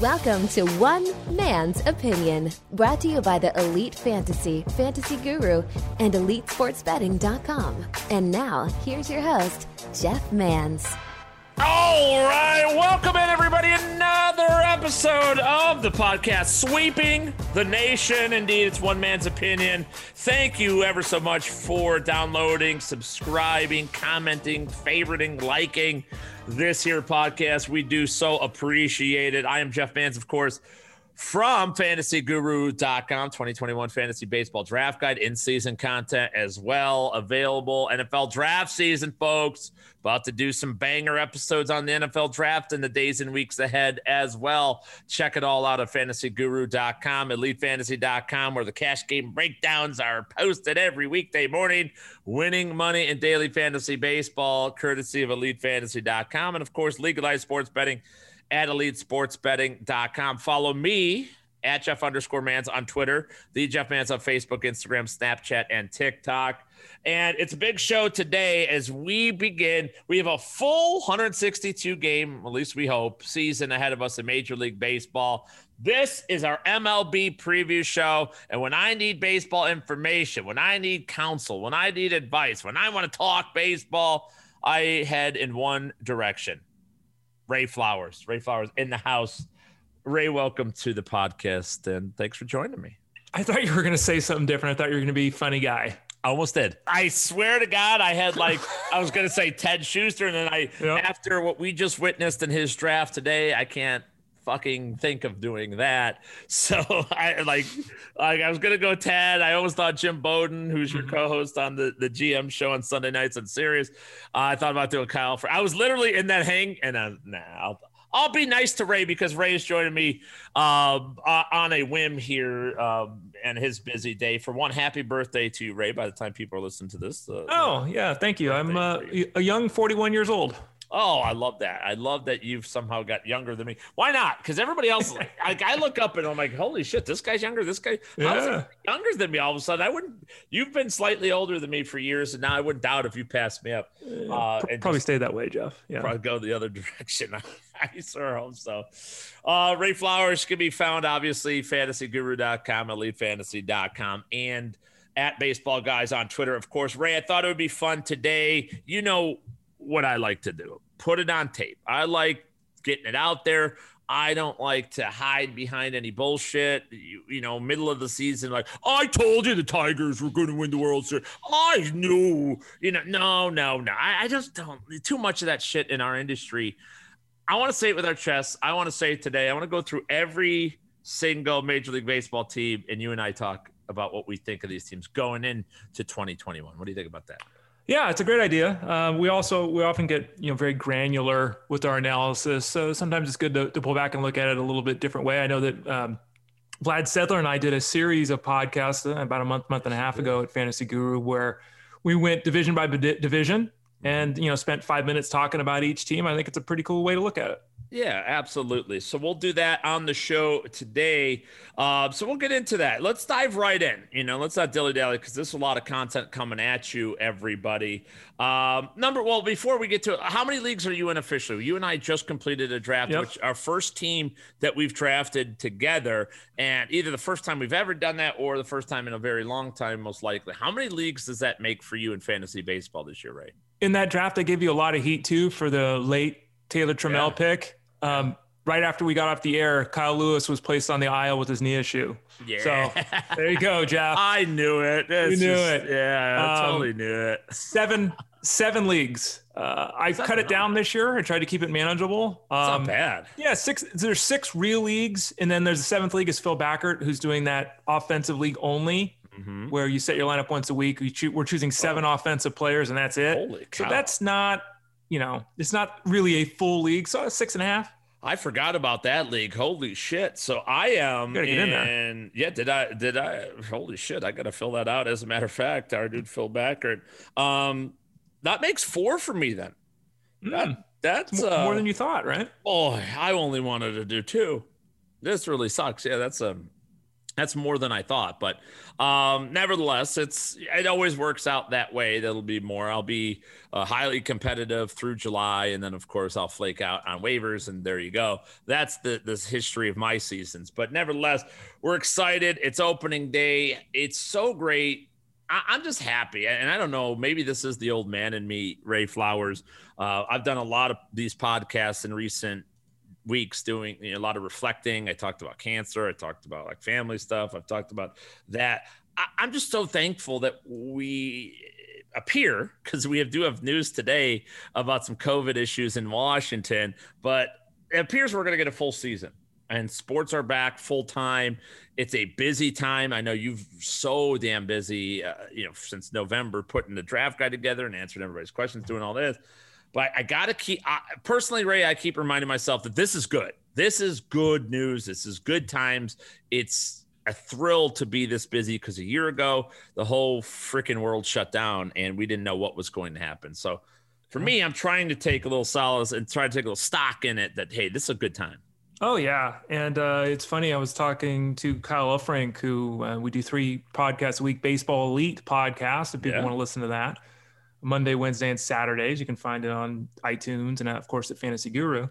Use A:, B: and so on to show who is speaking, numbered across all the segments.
A: Welcome to One Man's Opinion, brought to you by the Elite Fantasy, Fantasy Guru, and EliteSportsBetting.com. And now, here's your host, Jeff Mans.
B: All right, welcome in everybody. Another episode of the podcast, sweeping the nation. Indeed, it's one man's opinion. Thank you ever so much for downloading, subscribing, commenting, favoriting, liking this here podcast. We do so appreciate it. I am Jeff Mans, of course from fantasyguru.com 2021 fantasy baseball draft guide in season content as well available nfl draft season folks. About to do some banger episodes on the nfl draft in the days and weeks ahead as well. Check it all out at fantasyguru.com elitefantasy.com where the cash game breakdowns are posted every weekday morning. Winning money in daily fantasy baseball courtesy of elitefantasy.com and of course legalized sports betting at elitesportsbetting.com. Follow me at Jeff underscore Mans on Twitter, the Jeff Mans on Facebook, Instagram, Snapchat, and TikTok. And it's a big show today as we begin. We have a full 162 game, at least we hope, season ahead of us in Major League Baseball. This is our MLB preview show. And when I need baseball information, when I need counsel, when I need advice, when I want to talk baseball, I head in one direction Ray Flowers. Ray Flowers in the house. Ray, welcome to the podcast and thanks for joining me.
C: I thought you were going to say something different. I thought you were going to be funny guy.
B: I almost did. I swear to God, I had like I was going to say Ted Schuster, and then I yep. after what we just witnessed in his draft today, I can't fucking think of doing that. So I like, like I was gonna go Ted. I always thought Jim Bowden, who's your mm-hmm. co-host on the, the GM show on Sunday nights on Sirius. Uh, I thought about doing Kyle. For I was literally in that hang, and uh, nah, I'll, I'll be nice to Ray because Ray is joining me uh, on a whim here um, and his busy day. For one, happy birthday to you, Ray. By the time people are listening to this,
C: uh, oh yeah, thank you. I'm uh, a young 41 years old.
B: Oh, I love that. I love that you've somehow got younger than me. Why not? Because everybody else, like, like, I look up and I'm like, holy shit, this guy's younger. This guy, yeah. younger than me all of a sudden? I wouldn't. You've been slightly older than me for years, and now I wouldn't doubt if you passed me up.
C: Uh, probably stay that way, Jeff.
B: Yeah, probably go the other direction. I sure hope so. Uh, Ray Flowers can be found obviously fantasyguru.com, elitefantasy.com, and at baseball guys on Twitter. Of course, Ray, I thought it would be fun today. You know what I like to do. Put it on tape. I like getting it out there. I don't like to hide behind any bullshit. You, you, know, middle of the season, like I told you the Tigers were going to win the World Series. I knew. You know, no, no, no. I, I just don't. Too much of that shit in our industry. I want to say it with our chest. I want to say it today. I want to go through every single Major League Baseball team, and you and I talk about what we think of these teams going into 2021. What do you think about that?
C: Yeah, it's a great idea. Um, we also we often get you know very granular with our analysis, so sometimes it's good to, to pull back and look at it a little bit different way. I know that um, Vlad Sedler and I did a series of podcasts uh, about a month, month and a half ago at Fantasy Guru where we went division by division and you know spent five minutes talking about each team. I think it's a pretty cool way to look at it.
B: Yeah, absolutely. So we'll do that on the show today. Uh, so we'll get into that. Let's dive right in. You know, let's not dilly dally because there's a lot of content coming at you, everybody. Um, number well, before we get to it, how many leagues are you in officially? You and I just completed a draft, yep. which our first team that we've drafted together, and either the first time we've ever done that or the first time in a very long time, most likely. How many leagues does that make for you in fantasy baseball this year, Ray?
C: In that draft, I gave you a lot of heat too for the late Taylor Trammell yeah. pick. Um, right after we got off the air, Kyle Lewis was placed on the IL with his knee issue. Yeah. So there you go, Jeff.
B: I knew it.
C: That's you knew just,
B: it. Yeah, I um, totally knew it.
C: Seven seven leagues. Uh, I cut it down this year. I tried to keep it manageable.
B: Um, not bad.
C: Yeah, six. There's six real leagues, and then there's the seventh league is Phil Backert, who's doing that offensive league only, mm-hmm. where you set your lineup once a week. We cho- we're choosing seven oh. offensive players, and that's it. Holy cow. So that's not you know, it's not really a full league. So six and a half.
B: I forgot about that league. Holy shit! So I am.
C: gotta get in, in
B: there. Yeah, did I? Did I? Holy shit! I gotta fill that out. As a matter of fact, our dude Phil Backert. Um, that makes four for me then.
C: Mm. That, that's more, uh, more, than you thought, right?
B: Oh, I only wanted to do two. This really sucks. Yeah, that's um, that's more than I thought. But um, nevertheless, it's it always works out that way. That'll be more. I'll be uh, highly competitive through July, and then of course I'll flake out on waivers, and there you go. That's the this history of my seasons. But nevertheless, we're excited. It's opening day. It's so great. I, am just happy, and I don't know. Maybe this is the old man in me, Ray Flowers. Uh, I've done a lot of these podcasts in recent weeks doing you know, a lot of reflecting. I talked about cancer. I talked about like family stuff. I've talked about that. I, I'm just so thankful that we appear because we have, do have news today about some COVID issues in Washington, but it appears we're going to get a full season and sports are back full time. It's a busy time. I know you've so damn busy, uh, you know, since November, putting the draft guide together and answering everybody's questions, doing all this. But I got to keep, I, personally, Ray, I keep reminding myself that this is good. This is good news. This is good times. It's a thrill to be this busy because a year ago, the whole freaking world shut down and we didn't know what was going to happen. So for me, I'm trying to take a little solace and try to take a little stock in it that, hey, this is a good time.
C: Oh yeah, and uh, it's funny. I was talking to Kyle Elfrink, who uh, we do three podcasts a week, Baseball Elite podcast. If people yeah. want to listen to that, Monday, Wednesday, and Saturdays. You can find it on iTunes and, of course, at Fantasy Guru.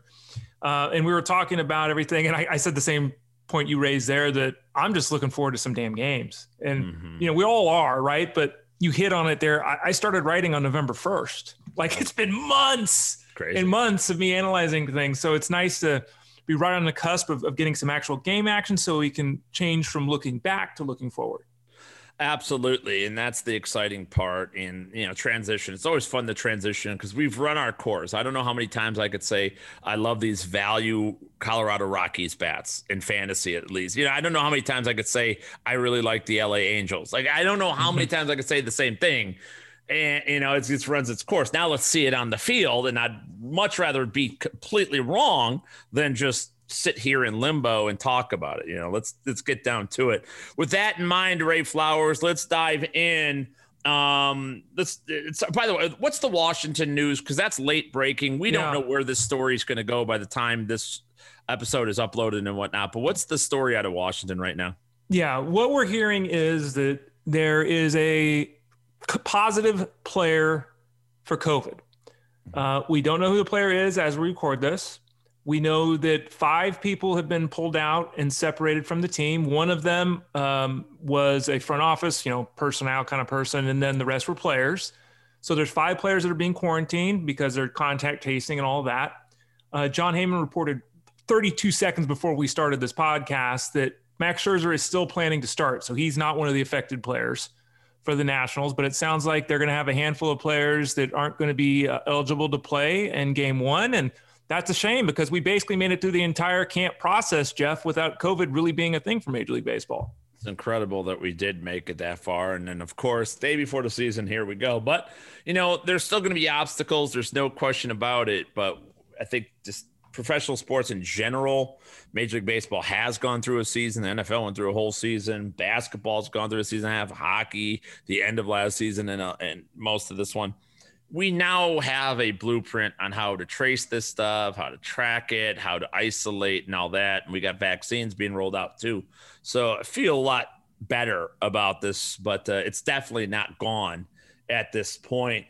C: Uh, and we were talking about everything. And I, I, said the same point you raised there that I'm just looking forward to some damn games. And, mm-hmm. you know, we all are, right? But you hit on it there. I, I started writing on November 1st. Like it's been months Crazy. and months of me analyzing things. So it's nice to be right on the cusp of, of getting some actual game action so we can change from looking back to looking forward.
B: Absolutely, and that's the exciting part in you know transition. It's always fun to transition because we've run our course. I don't know how many times I could say I love these value Colorado Rockies bats in fantasy at least. You know, I don't know how many times I could say I really like the LA Angels. Like I don't know how many mm-hmm. times I could say the same thing. And you know, it just runs its course. Now let's see it on the field, and I'd much rather be completely wrong than just sit here in limbo and talk about it. You know, let's let's get down to it. With that in mind, Ray Flowers, let's dive in. Um, let's. It's, by the way, what's the Washington news? Because that's late breaking. We don't know where this story is going to go by the time this episode is uploaded and whatnot. But what's the story out of Washington right now?
C: Yeah, what we're hearing is that there is a positive player for COVID. Uh, we don't know who the player is as we record this. We know that five people have been pulled out and separated from the team. One of them um, was a front office, you know, personnel kind of person, and then the rest were players. So there's five players that are being quarantined because they're contact tracing and all that. Uh, Jon Heyman reported 32 seconds before we started this podcast that Max Scherzer is still planning to start, so he's not one of the affected players for the Nationals. But it sounds like they're going to have a handful of players that aren't going to be uh, eligible to play in Game One, and that's a shame because we basically made it through the entire camp process, Jeff, without COVID really being a thing for Major League Baseball.
B: It's incredible that we did make it that far. And then, of course, day before the season, here we go. But, you know, there's still going to be obstacles. There's no question about it. But I think just professional sports in general, Major League Baseball has gone through a season. The NFL went through a whole season. Basketball's gone through a season and a half. Hockey, the end of last season, and, uh, and most of this one we now have a blueprint on how to trace this stuff, how to track it, how to isolate, and all that. And we got vaccines being rolled out too. So I feel a lot better about this, but uh, it's definitely not gone at this point.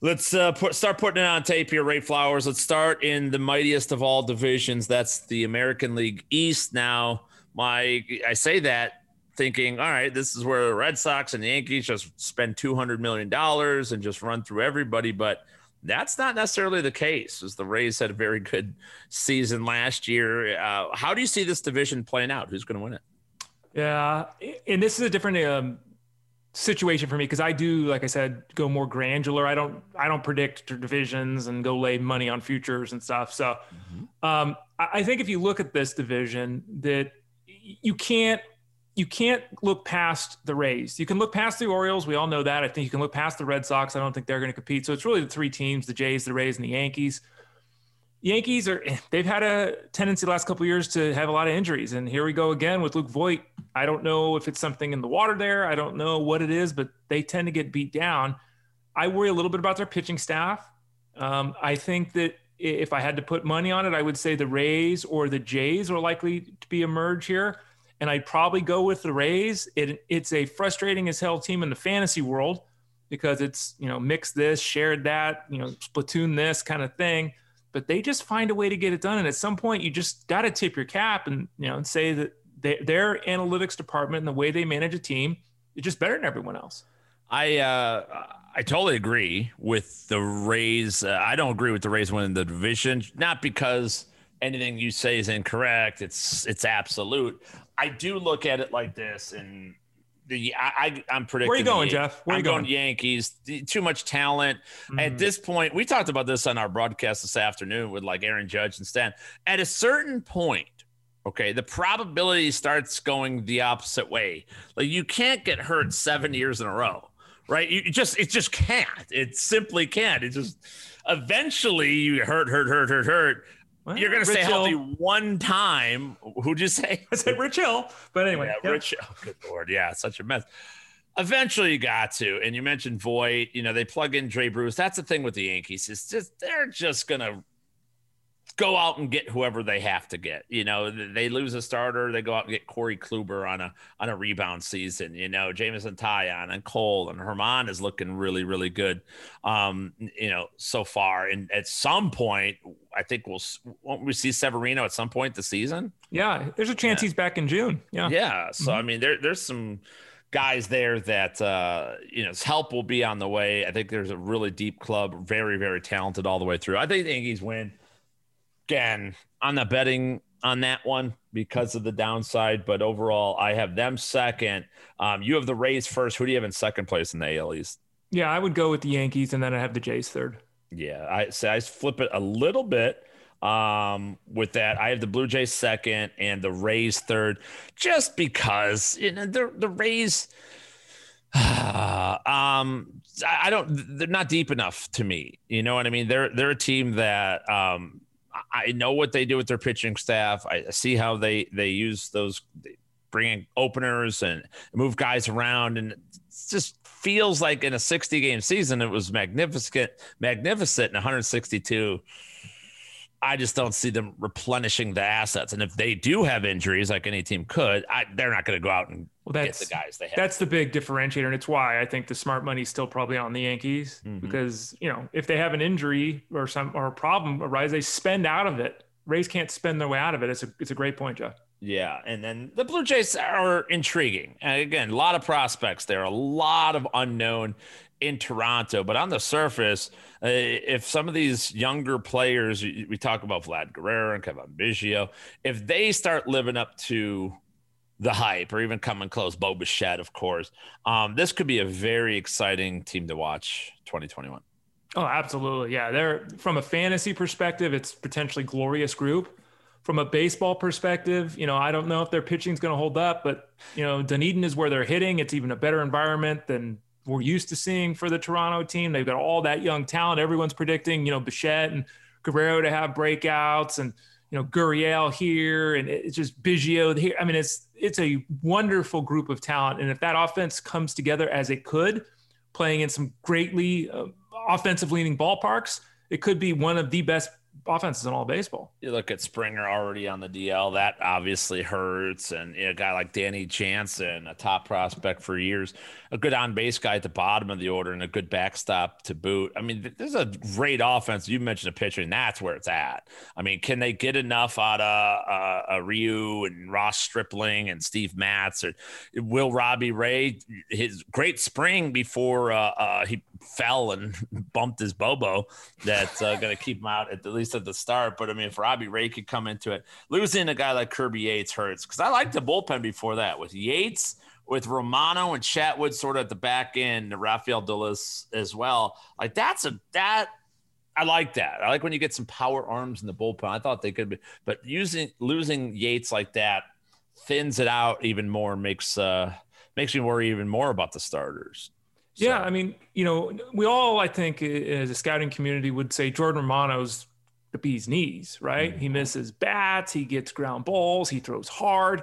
B: Let's uh, put, start putting it on tape here, Ray Flowers. Let's start in the mightiest of all divisions. That's the American League East. Now, my I say that thinking, all right, this is where the Red Sox and the Yankees just spend $200 million and just run through everybody. But that's not necessarily the case, as the Rays had a very good season last year. Uh, how do you see this division playing out? Who's going to win it?
C: Yeah. And this is a different um, situation for me because I do, like I said, go more granular. I don't, I don't predict divisions and go lay money on futures and stuff. So mm-hmm. um, I think if you look at this division, that you can't you can't look past the Rays. You can look past the Orioles. We all know that. I think you can look past the Red Sox. I don't think they're going to compete. So it's really the three teams: the Jays, the Rays, and the Yankees. Yankees are they've had a tendency last couple years to have a lot of injuries, and here we go again with Luke Voit. I don't know if it's something in the water there. I don't know what it is, but they tend to get beat down. I worry a little bit about their pitching staff. Um, I think that if I had to put money on it, I would say the Rays or the Jays are likely to be emerge here. And I'd probably go with the Rays. It, it's a frustrating as hell team in the fantasy world because it's you know mix this, shared that, you know splatoon this kind of thing. But they just find a way to get it done, and at some point you just got to tip your cap and you know and say that they, their analytics department and the way they manage a team is just better than everyone else.
B: I uh, I totally agree with the Rays. Uh, I don't agree with the Rays winning the division, not because anything you say is incorrect. It's it's absolute. I do look at it like this, and the I, I am predicting.
C: Where are you going, Jeff? Where are
B: you
C: going?
B: going? Yankees. Too much talent mm-hmm. at this point. We talked about this on our broadcast this afternoon with like Aaron Judge and Stan. At a certain point, okay, the probability starts going the opposite way. Like you can't get hurt seven years in a row, right? You just it just can't. It simply can't. It just eventually you hurt, hurt, hurt, hurt, hurt well, You're going to stay healthy one time. Who'd you say?
C: I said Rich Hill. But anyway.
B: Yeah, Rich Hill. Good Lord. Yeah, such a mess. Eventually you got to. And you mentioned Voit. You know, they plug in Jay Bruce. That's the thing with the Yankees. Is just they're just going to go out and get whoever they have to get. You know, they lose a starter, they go out and get Corey Kluber on a on a rebound season. You know, Jameson Taillon and Cole and Germán is looking really really good. Um, you know, so far, and at some point, I think we'll won't we see Severino at some point this season?
C: Yeah, there's a chance yeah. he's back in June. Yeah,
B: yeah. So mm-hmm. I mean, there there's some guys there that uh, you know help will be on the way. I think there's a really deep club, very very talented all the way through. I think the Yankees win again on the betting on that one because of the downside, but overall, I have them second. Um, you have the Rays first. Who do you have in second place in the AL East?
C: Yeah, I would go with the Yankees, and then I have the Jays third.
B: Yeah, I say I flip it a little bit um, with that. I have the Blue Jays second and the Rays third, just because you know the the Rays. um, I don't. They're not deep enough to me. You know what I mean? They're they're a team that um I know what they do with their pitching staff. I see how they they use those bringing openers and move guys around and it just feels like in a 60 game season it was magnificent magnificent in 162 I just don't see them replenishing the assets. And if they do have injuries, like any team could, I, they're not going to go out and well, that's, the guys they have.
C: That's the big differentiator. And it's why I think the smart money's still probably on the Yankees mm-hmm. because, you know, if they have an injury or some or a problem arise, they spend out of it. Rays can't spend their way out of it. It's a, it's a great point, Jeff.
B: Yeah, and then the Blue Jays are intriguing. And again, a lot of prospects there, a lot of unknown in Toronto. But on the surface, uh, if some of these younger players, we talk about Vlad Guerrero and Cavan Biggio, if they start living up to the hype or even coming close, Bo Bichette, of course, um, this could be a very exciting team to watch 2021.
C: Oh, absolutely. Yeah. They're from a fantasy perspective, it's potentially glorious group. From a baseball perspective, you know, I don't know if their pitching is going to hold up, but you know, Dunedin is where they're hitting. It's even a better environment than we're used to seeing for the Toronto team. They've got all that young talent. Everyone's predicting, you know, Bichette and Guerrero to have breakouts and, you know, Gurriel here and it's just Biggio here. I mean, it's it's a wonderful group of talent. And if that offense comes together as it could, playing in some greatly uh, offensive leaning ballparks, it could be one of the best offenses in all baseball.
B: You look at Springer already on the DL, that obviously hurts. And you know, a guy like Danny Jansen, a top prospect for years, a good on base guy at the bottom of the order, and a good backstop to boot. I mean, there's a great offense. You mentioned a pitcher, and that's where it's at. I mean, can they get enough out of uh, uh, Ryu and Ross Stripling and Steve Matz or will Robbie Ray his great spring before uh, uh he fell and bumped his Bobo that's uh, going to keep him out at, at least at the start. But I mean, if Robbie Ray could come into it, losing a guy like Kirby Yates hurts because I liked the bullpen before that with Yates, with Romano and Chatwood sort of at the back end, Rafael Dolis as well. Like that's a that I like that. I like when you get some power arms in the bullpen. I thought they could be, but using losing Yates like that thins it out even more, makes uh makes me worry even more about the starters.
C: So. Yeah, I mean, you know, we all, I think, as a scouting community, would say Jordan Romano's the bee's knees, right? Mm-hmm. He misses bats, he gets ground balls, he throws hard.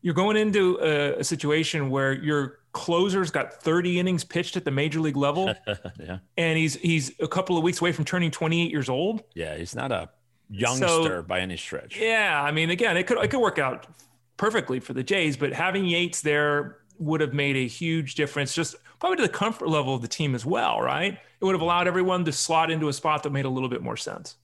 C: You're going into a, a situation where your closer's got 30 innings pitched at the major league level, yeah, and he's he's a couple of weeks away from turning 28 years old.
B: Yeah, he's not a youngster so, by any stretch.
C: Yeah, I mean, again, it could it could work out perfectly for the Jays, but having Yates there would have made a huge difference, just probably to the comfort level of the team as well, right? It would have allowed everyone to slot into a spot that made a little bit more sense.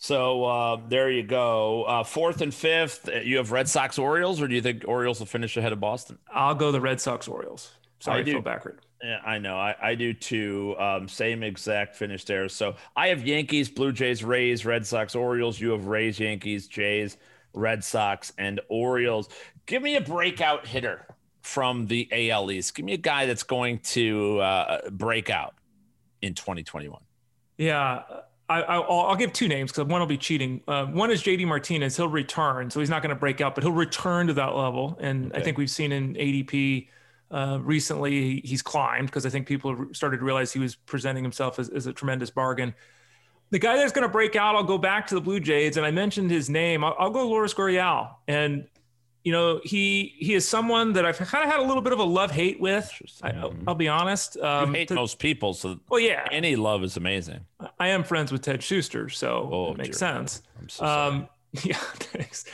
B: So uh, there you go. Uh, fourth and fifth, uh, you have Red Sox Orioles, or do you think Orioles will finish ahead of Boston?
C: I'll go the Red Sox Orioles. Sorry, Phil Backert.
B: Yeah, I know. I, I do too. Um, same exact finish there. So I have Yankees, Blue Jays, Rays, Red Sox, Orioles. You have Rays, Yankees, Jays, Red Sox, and Orioles. Give me a breakout hitter from the AL East. Give me a guy that's going to uh, break out in 2021.
C: Yeah. I, will give two names because one will be cheating. Uh, one is JD Martinez. He'll return, so he's not going to break out, but he'll return to that level. And okay. I think we've seen in ADP uh, recently he's climbed because I think people started to realize he was presenting himself as, as a tremendous bargain. The guy that's going to break out, I'll go back to the Blue Jays, and I mentioned his name. I'll, I'll go Lourdes Gurriel, and you know he he is someone that I've kind of had a little bit of a love hate with. I, will be honest.
B: Um, you hate to, most people, so
C: well, yeah.
B: Any love is amazing.
C: I am friends with Ted Schuster, so oh, it makes sense. I'm so. Um, yeah, thanks.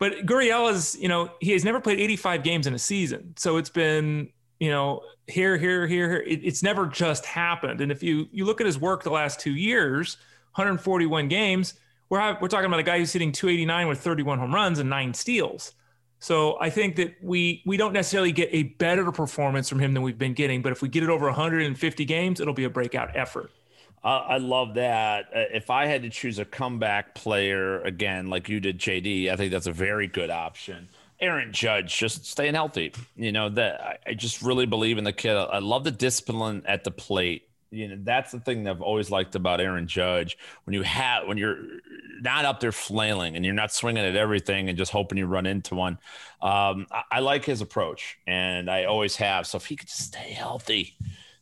C: But Gurriel is, you know, he has never played 85 games in a season. So it's been, you know, here, here, here, here. It, it's never just happened. And if you you look at his work the last two years, 141 games, we're we're talking about a guy who's hitting 289 with 31 home runs and nine steals. So I think that we we don't necessarily get a better performance from him than we've been getting, but if we get it over 150 games, it'll be a breakout effort.
B: I love that. Uh, if I had to choose a comeback player again, like you did, JD, I think that's a very good option. Aaron Judge, just staying healthy. You know that I just really believe in the kid. I love the discipline at the plate. You know that's the thing that I've always liked about Aaron Judge. When you have when you're not up there flailing and you're not swinging at everything and just hoping you run into one. Um, I, I like his approach, and I always have. So if he could just stay healthy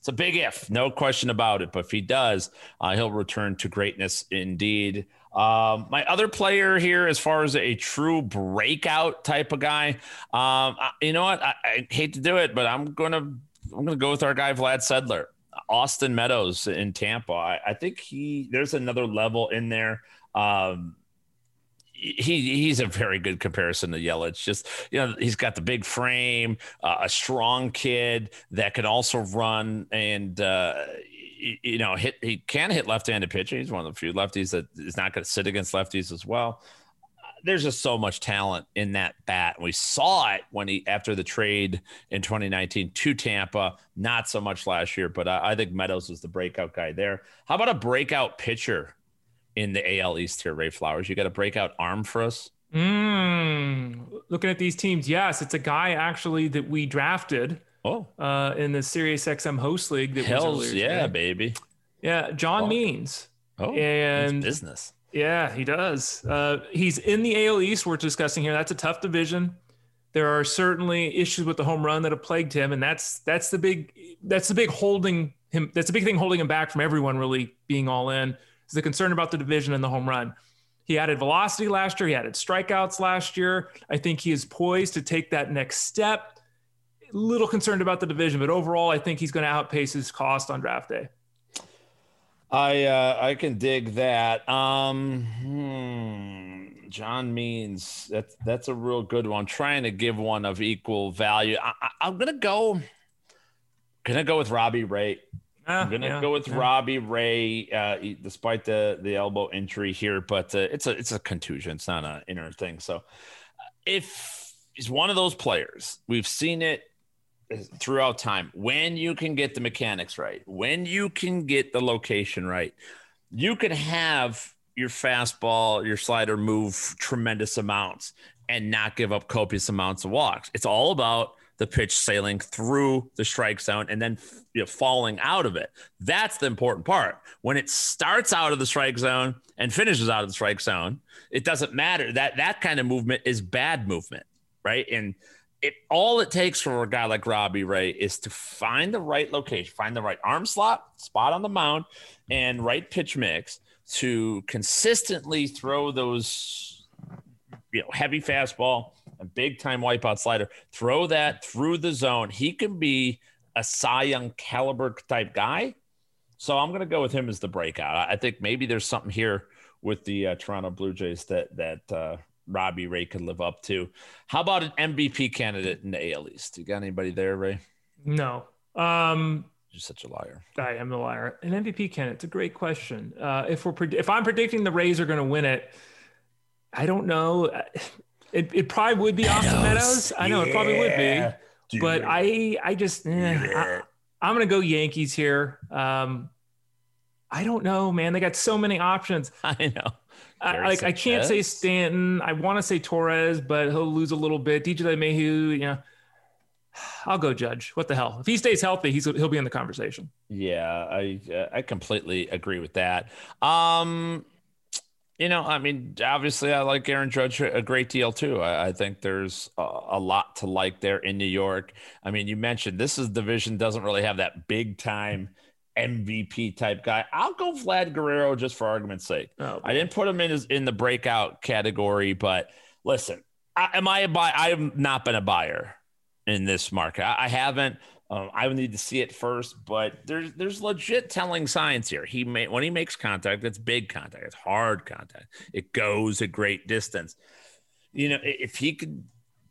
B: it's a big if, no question about it. But if he does, uh, he'll return to greatness indeed. Um, my other player here, as far as a true breakout type of guy, um, I, you know what? I, I, hate to do it, but I'm gonna I'm gonna go with our guy Vlad Sedler, Austin Meadows in Tampa. I, I think he there's another level in there. Um, he he's a very good comparison to Yelich. Just you know, he's got the big frame, uh, a strong kid that can also run and uh, you know hit. He can hit left-handed pitching. He's one of the few lefties that is not going to sit against lefties as well. There's just so much talent in that bat. We saw it when he after the trade in 2019 to Tampa. Not so much last year, but I, I think Meadows was the breakout guy there. How about a breakout pitcher? in the AL East here, Ray Flowers. You got a breakout arm for us?
C: Mm, looking at these teams, yes, it's a guy actually that we drafted.
B: Oh,
C: uh, in the Sirius XM host league. That
B: Hells yeah, today. baby.
C: Yeah, John oh. Means.
B: Oh, and business.
C: Yeah, he does. Uh, he's in the AL East. We're discussing here. That's a tough division. There are certainly issues with the home run that have plagued him, and that's that's the big that's the big holding him. That's the big thing holding him back from everyone really being all in is the concern about the division and the home run. He added velocity last year. He added strikeouts last year. I think he is poised to take that next step. A little concerned about the division, but overall, I think he's going to outpace his cost on draft day.
B: I uh, I can dig that. Um, hmm, John Means that's that's a real good one. trying to give one of equal value. I, am gonna go. Gonna go with Robbie Ray. I'm gonna yeah, go with yeah. Robbie Ray, uh, despite the the elbow injury here, but uh, it's a it's a contusion. It's not an inner thing. So, if he's one of those players, we've seen it throughout time. When you can get the mechanics right, when you can get the location right, you can have your fastball, your slider move tremendous amounts and not give up copious amounts of walks. It's all about the pitch sailing through the strike zone and then you know, falling out of it. That's the important part. When it starts out of the strike zone and finishes out of the strike zone, it doesn't matter. That that kind of movement is bad movement, right? And it all it takes for a guy like Robbie Ray is to find the right location, find the right arm slot, spot on the mound, and right pitch mix to consistently throw those you know heavy fastball a big time wipeout slider. Throw that through the zone. He can be a Cy Young caliber type guy. So I'm going to go with him as the breakout. I think maybe there's something here with the uh, Toronto Blue Jays that that uh, Robbie Ray could live up to. How about an MVP candidate in the AL East? You got anybody there, Ray?
C: No. Um,
B: You're such a liar.
C: I am a liar. An MVP candidate. It's a great question. Uh, if we're if I'm predicting the Rays are going to win it, I don't know. It, it probably would be Austin Meadows. I know yeah. it probably would be, Dude. but I I just eh, yeah. I, am going to go Yankees here. Um, I don't know, man. They got so many options.
B: I know.
C: I, like I can't say Stanton. I want to say Torres, but he'll lose a little bit. DJ LeMahieu, you know. I'll go Judge. What the hell? If he stays healthy, he's he'll be in the conversation.
B: Yeah, I I completely agree with that. Um, you know, I mean, obviously, I like Aaron Judge a great deal too. I, I think there's a, a, lot to like there in New York. I mean, you mentioned this is division doesn't really have that big time MVP type guy. I'll go Vlad Guerrero just for argument's sake. Oh, I didn't put him in his, in the breakout category, but listen, I, am I a buy? I have not been a buyer in this market. I, I haven't. Um, I would need to see it first, but there's there's legit telling signs here. He may when he makes contact, it's big contact, it's hard contact. It goes a great distance. You know, if he could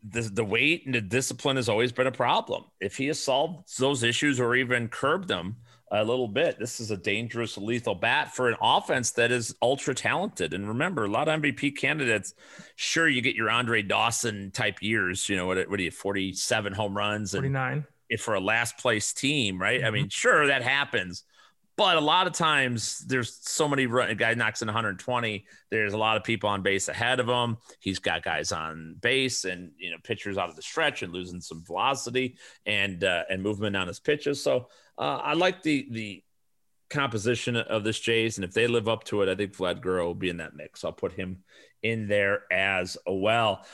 B: the, the weight and the discipline has always been a problem. If he has solved those issues or even curbed them, a little bit. This is a dangerous, lethal bat for an offense that is ultra talented. And remember, a lot of MVP candidates, sure, you get your Andre Dawson type years, you know, what, what are you, 47 home runs?
C: And 49.
B: If for a last place team, right? Mm-hmm. I mean, sure, that happens. But a lot of times there's so many run, a guy knocks in 120. There's a lot of people on base ahead of him. He's got guys on base and you know pitchers out of the stretch and losing some velocity and uh, and movement on his pitches. So uh, I like the the composition of this Jays, and if they live up to it, I think Vlad Guerrero will be in that mix. I'll put him in there as well.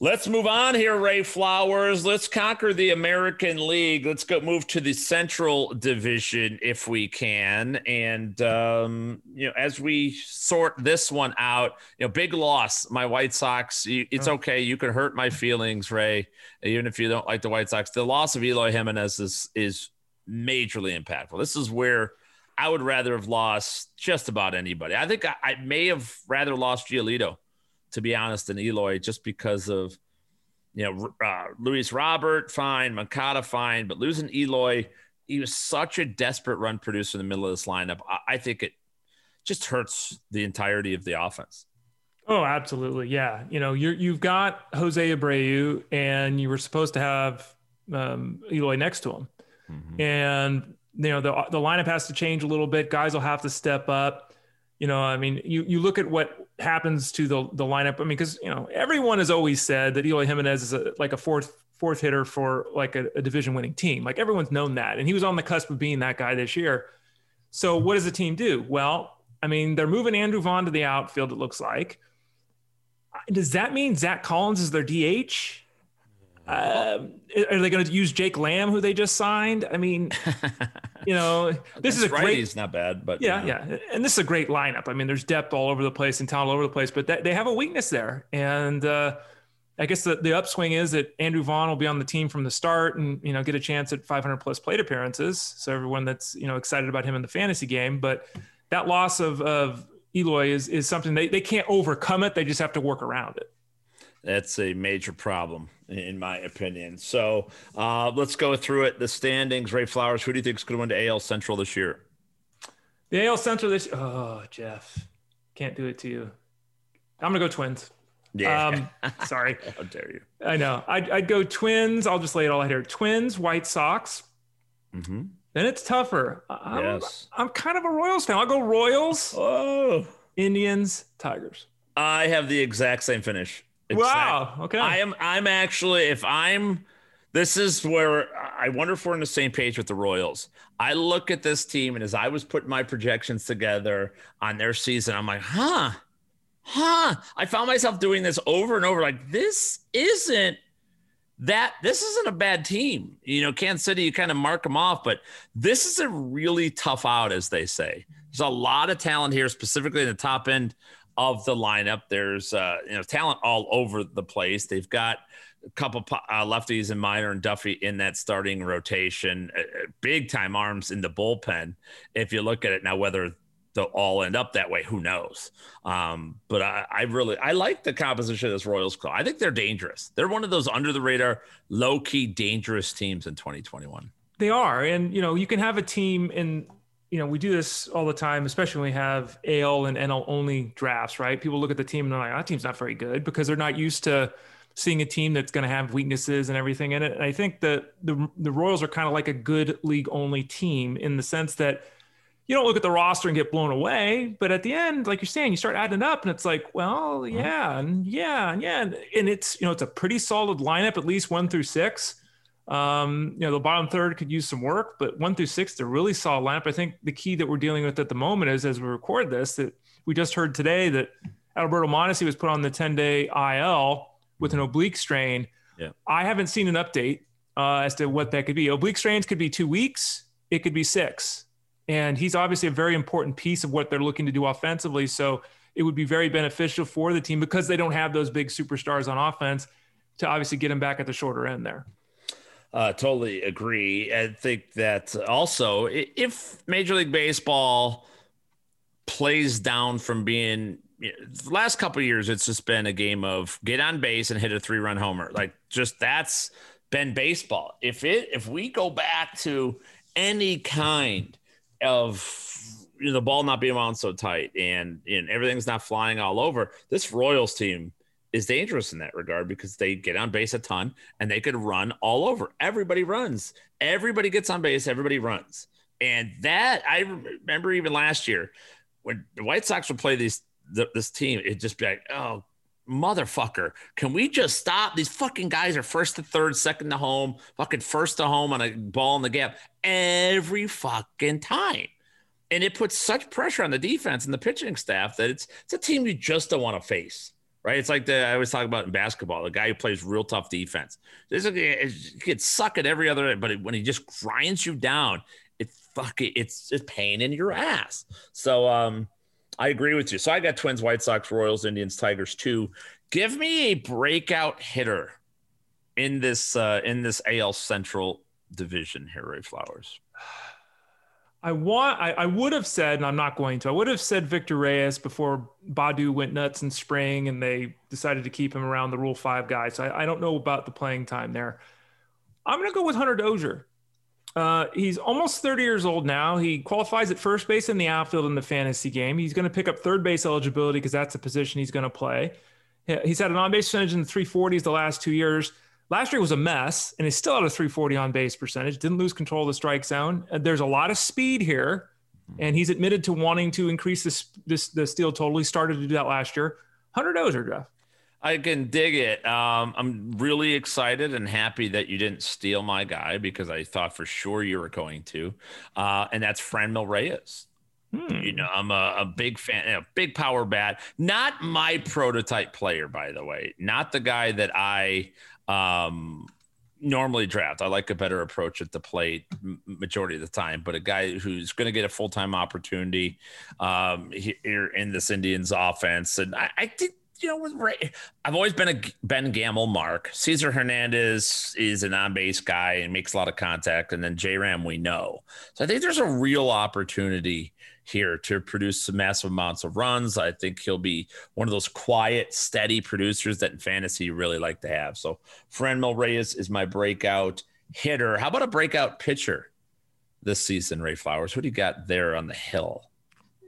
B: Let's move on here, Ray Flowers. Let's conquer the American League. Let's go move to the Central Division if we can. And um, you know, as we sort this one out, you know, big loss. My White Sox. It's okay. You can hurt my feelings, Ray, even if you don't like the White Sox. The loss of Eloy Jimenez is is majorly impactful. This is where I would rather have lost just about anybody. I think I, I may have rather lost Giolito, to be honest, than Eloy, just because of you know uh, Luis Robert, fine, Moncada, fine, but losing Eloy, he was such a desperate run producer in the middle of this lineup. I, I think it just hurts the entirety of the offense.
C: Oh, absolutely, yeah. You know, you you've got Jose Abreu, and you were supposed to have um, Eloy next to him Mm-hmm. And you know the the lineup has to change a little bit. Guys will have to step up. You know, I mean, you you look at what happens to the the lineup. I mean, because you know everyone has always said that Eloy Jimenez is a, like a fourth fourth hitter for like a, a division winning team. Like everyone's known that, and he was on the cusp of being that guy this year. So what does the team do? Well, I mean, they're moving Andrew Vaughn to the outfield. It looks like. Does that mean Zack Collins is their DH? Um, are they going to use Jake Lamb, who they just signed? I mean, you know, this is a great.
B: He's not bad, but
C: yeah, yeah, and this is a great lineup. I mean, there's depth all over the place and talent all over the place, but that, they have a weakness there, and uh, I guess the, the upswing is that Andrew Vaughn will be on the team from the start and you know get a chance at 500 plus plate appearances. So everyone that's you know excited about him in the fantasy game, but that loss of of Eloy is is something they, they can't overcome it. They just have to work around it.
B: That's a major problem, in my opinion. So uh, let's go through it. The standings. Ray Flowers. Who do you think is going to win the AL Central this year?
C: The AL Central this. Year. Oh, Jeff, can't do it to you. I'm gonna go Twins.
B: Yeah.
C: Um, sorry.
B: How dare you?
C: I know. I'd, I'd, go Twins. I'll just lay it all out here. Twins, White Sox.
B: Mm-hmm.
C: Then it's tougher. I'm,
B: yes.
C: I'm kind of a Royals fan. I'll go Royals.
B: Oh.
C: Indians, Tigers.
B: I have the exact same finish.
C: Wow. Okay.
B: I am. I'm actually. If I'm. This is where I wonder if we're on the same page with the Royals. I look at this team, and as I was putting my projections together on their season, I'm like, huh, huh. I found myself doing this over and over. Like, this isn't that. This isn't a bad team. You know, Kansas City, you kind of mark them off, but this is a really tough out, as they say. There's a lot of talent here, specifically in the top end of the lineup. There's uh, you know talent all over the place. They've got a couple uh, lefties and Minor and Duffy in that starting rotation. Uh, uh, big time arms in the bullpen. If you look at it now, whether they'll all end up that way. Who knows? Um, but I, I, really I like the composition of this Royals club. I think they're dangerous. They're one of those under the radar, low key dangerous teams in 2021.
C: They are, and you know you can have a team in. You know, we do this all the time, especially when we have AL and NL only drafts, right? People look at the team and they're like, that team's not very good because they're not used to seeing a team that's going to have weaknesses and everything in it. And I think that the the Royals are kind of like a good league only team in the sense that you don't look at the roster and get blown away, but at the end, like you're saying, you start adding up and it's like, well, mm-hmm. yeah, and yeah, and yeah, and it's you know it's a pretty solid lineup, at least one through six. Um, you know, the bottom third could use some work, but one through six, they're really solid lineup. I think the key that we're dealing with at the moment is as we record this, that we just heard today that Alberto Mondesi was put on the 10 day IL with an oblique strain.
B: Yeah.
C: I haven't seen an update uh, as to what that could be. Oblique strains could be two weeks, it could be six. And he's obviously a very important piece of what they're looking to do offensively. So it would be very beneficial for the team because they don't have those big superstars on offense to obviously get him back at the shorter end there.
B: Uh, totally agree. I think that also if Major League Baseball plays down from being the last couple years, it's just been a game of get on base and hit a three run homer. Like just that's been baseball. If it if we go back to any kind of you know, the ball not being wound so tight and and everything's not flying all over, this Royals team is dangerous in that regard because they get on base a ton and they could run all over. Everybody runs. Everybody gets on base. Everybody runs. And that I remember even last year when the White Sox would play these this team, it'd just be like, oh, motherfucker, can we just stop? These fucking guys are first to third, second to home, fucking first to home on a ball in the gap every fucking time. And it puts such pressure on the defense and the pitching staff that it's it's a team you just don't want to face. Right. It's like the I always talk about in basketball, the guy who plays real tough defense. He can suck at every other, but when he just grinds you down, it fuck it, it's it's pain in your ass. So um I agree with you. So I got Twins, White Sox, Royals, Indians, Tigers too. Give me a breakout hitter in this uh, in this AL Central division here, Ray Flowers.
C: I want I, I would have said, and I'm not going to, I would have said Victor Reyes before Baddoo went nuts in spring and they decided to keep him around the Rule Five guys. So I, I don't know about the playing time there. I'm gonna go with Hunter Dozier. Uh, he's almost 30 years old now. He qualifies at first base in the outfield in the fantasy game. He's going to pick up third base eligibility because that's the position he's going to play. He's had an on base percentage in the 340s the last two years. Last year was a mess, and he's still at a 340 on base percentage. Didn't lose control of the strike zone. There's a lot of speed here, and he's admitted to wanting to increase this this the steal total. He started to do that last year. Hunter Dozier, Jeff.
B: I can dig it. Um, I'm really excited and happy that you didn't steal my guy because I thought for sure you were going to, uh, and that's Franmil Reyes. Hmm. You know, I'm a, a big fan, a big power bat. Not my prototype player, by the way. Not the guy that I um, normally draft. I like a better approach at the plate majority of the time, but a guy who's going to get a full time opportunity um, here in this Indians offense. And I, I think you know, with Ray, I've always been a Ben Gamel mark. Cesar Hernandez is an on base guy and makes a lot of contact. And then J Ram, we know. So I think there's a real opportunity here to produce some massive amounts of runs. I think he'll be one of those quiet, steady producers that in fantasy you really like to have. So Franmil Reyes is my breakout hitter. How about a breakout pitcher this season, Ray Flowers? What do you got there on the hill?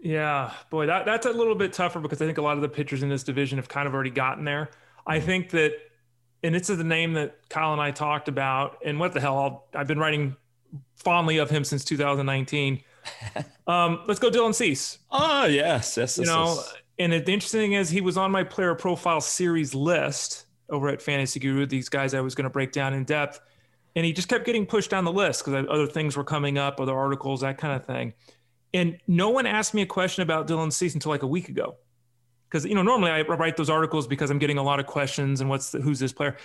C: Yeah, boy, that, that's a little bit tougher because I think a lot of the pitchers in this division have kind of already gotten there. I mm-hmm. think that, and it's the name that Kyle and I talked about. And what the hell? i have been writing fondly of him since 2019. um, let's go, Dylan Cease.
B: Oh yes, yes.
C: You yes, know, yes. and the interesting thing is he was on my player profile series list over at Fantasy Guru. These guys I was going to break down in depth, and he just kept getting pushed down the list because other things were coming up, other articles, that kind of thing. And no one asked me a question about Dylan Cease until like a week ago. Because, you know, normally I write those articles because I'm getting a lot of questions and what's the, who's this player.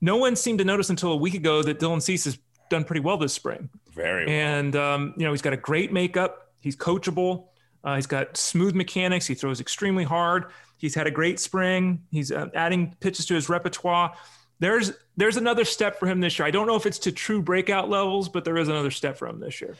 C: No one seemed to notice until a week ago that Dylan Cease has done pretty well this spring.
B: Very well.
C: And, um, you know, he's got a great makeup. He's coachable. Uh, he's got smooth mechanics. He throws extremely hard. He's had a great spring. He's uh, adding pitches to his repertoire. There's there's another step for him this year. I don't know if it's to true breakout levels, but there is another step for him this year.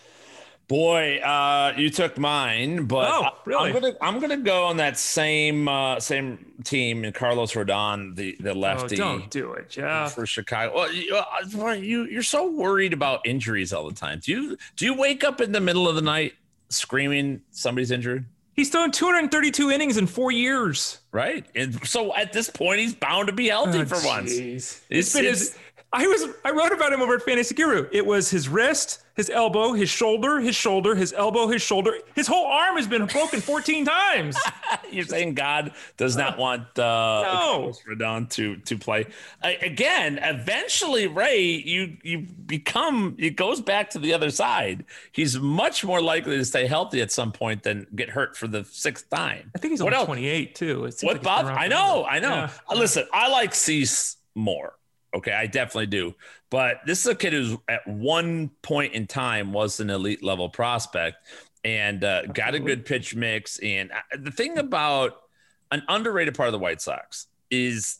B: Boy, uh, you took mine, but
C: Oh, really?
B: I'm gonna I'm gonna go on that same uh, same team in Carlos Rodon, the the lefty.
C: Oh,
B: lefty
C: don't do it, Jeff.
B: for Chicago. Well, you, uh, you you're so worried about injuries all the time. Do you do you wake up in the middle of the night screaming somebody's injured?
C: He's thrown 232 innings in four years.
B: Right, and so at this point, he's bound to be healthy
C: Oh,
B: for once.
C: jeez.
B: It's-
C: It's been his. I was. I wrote about him over at Fantasy Guru. It was his wrist, his elbow, his shoulder, his shoulder, his elbow, his shoulder. His whole arm has been broken 14 times.
B: You're saying God does not want uh,
C: No.
B: Rodon to to play I, again. Eventually, Ray, you you become. It goes back to the other side. He's much more likely to stay healthy at some point than get hurt for the sixth time.
C: I think he's
B: What
C: only
B: else?
C: 28 too. It
B: What
C: like
B: Bob? I know. I know.
C: Yeah.
B: Listen, I like Cease more. Okay, I definitely do. But this is a kid who's at one point in time was an elite level prospect and uh, got a good pitch mix. And uh, the thing about an underrated part of the White Sox is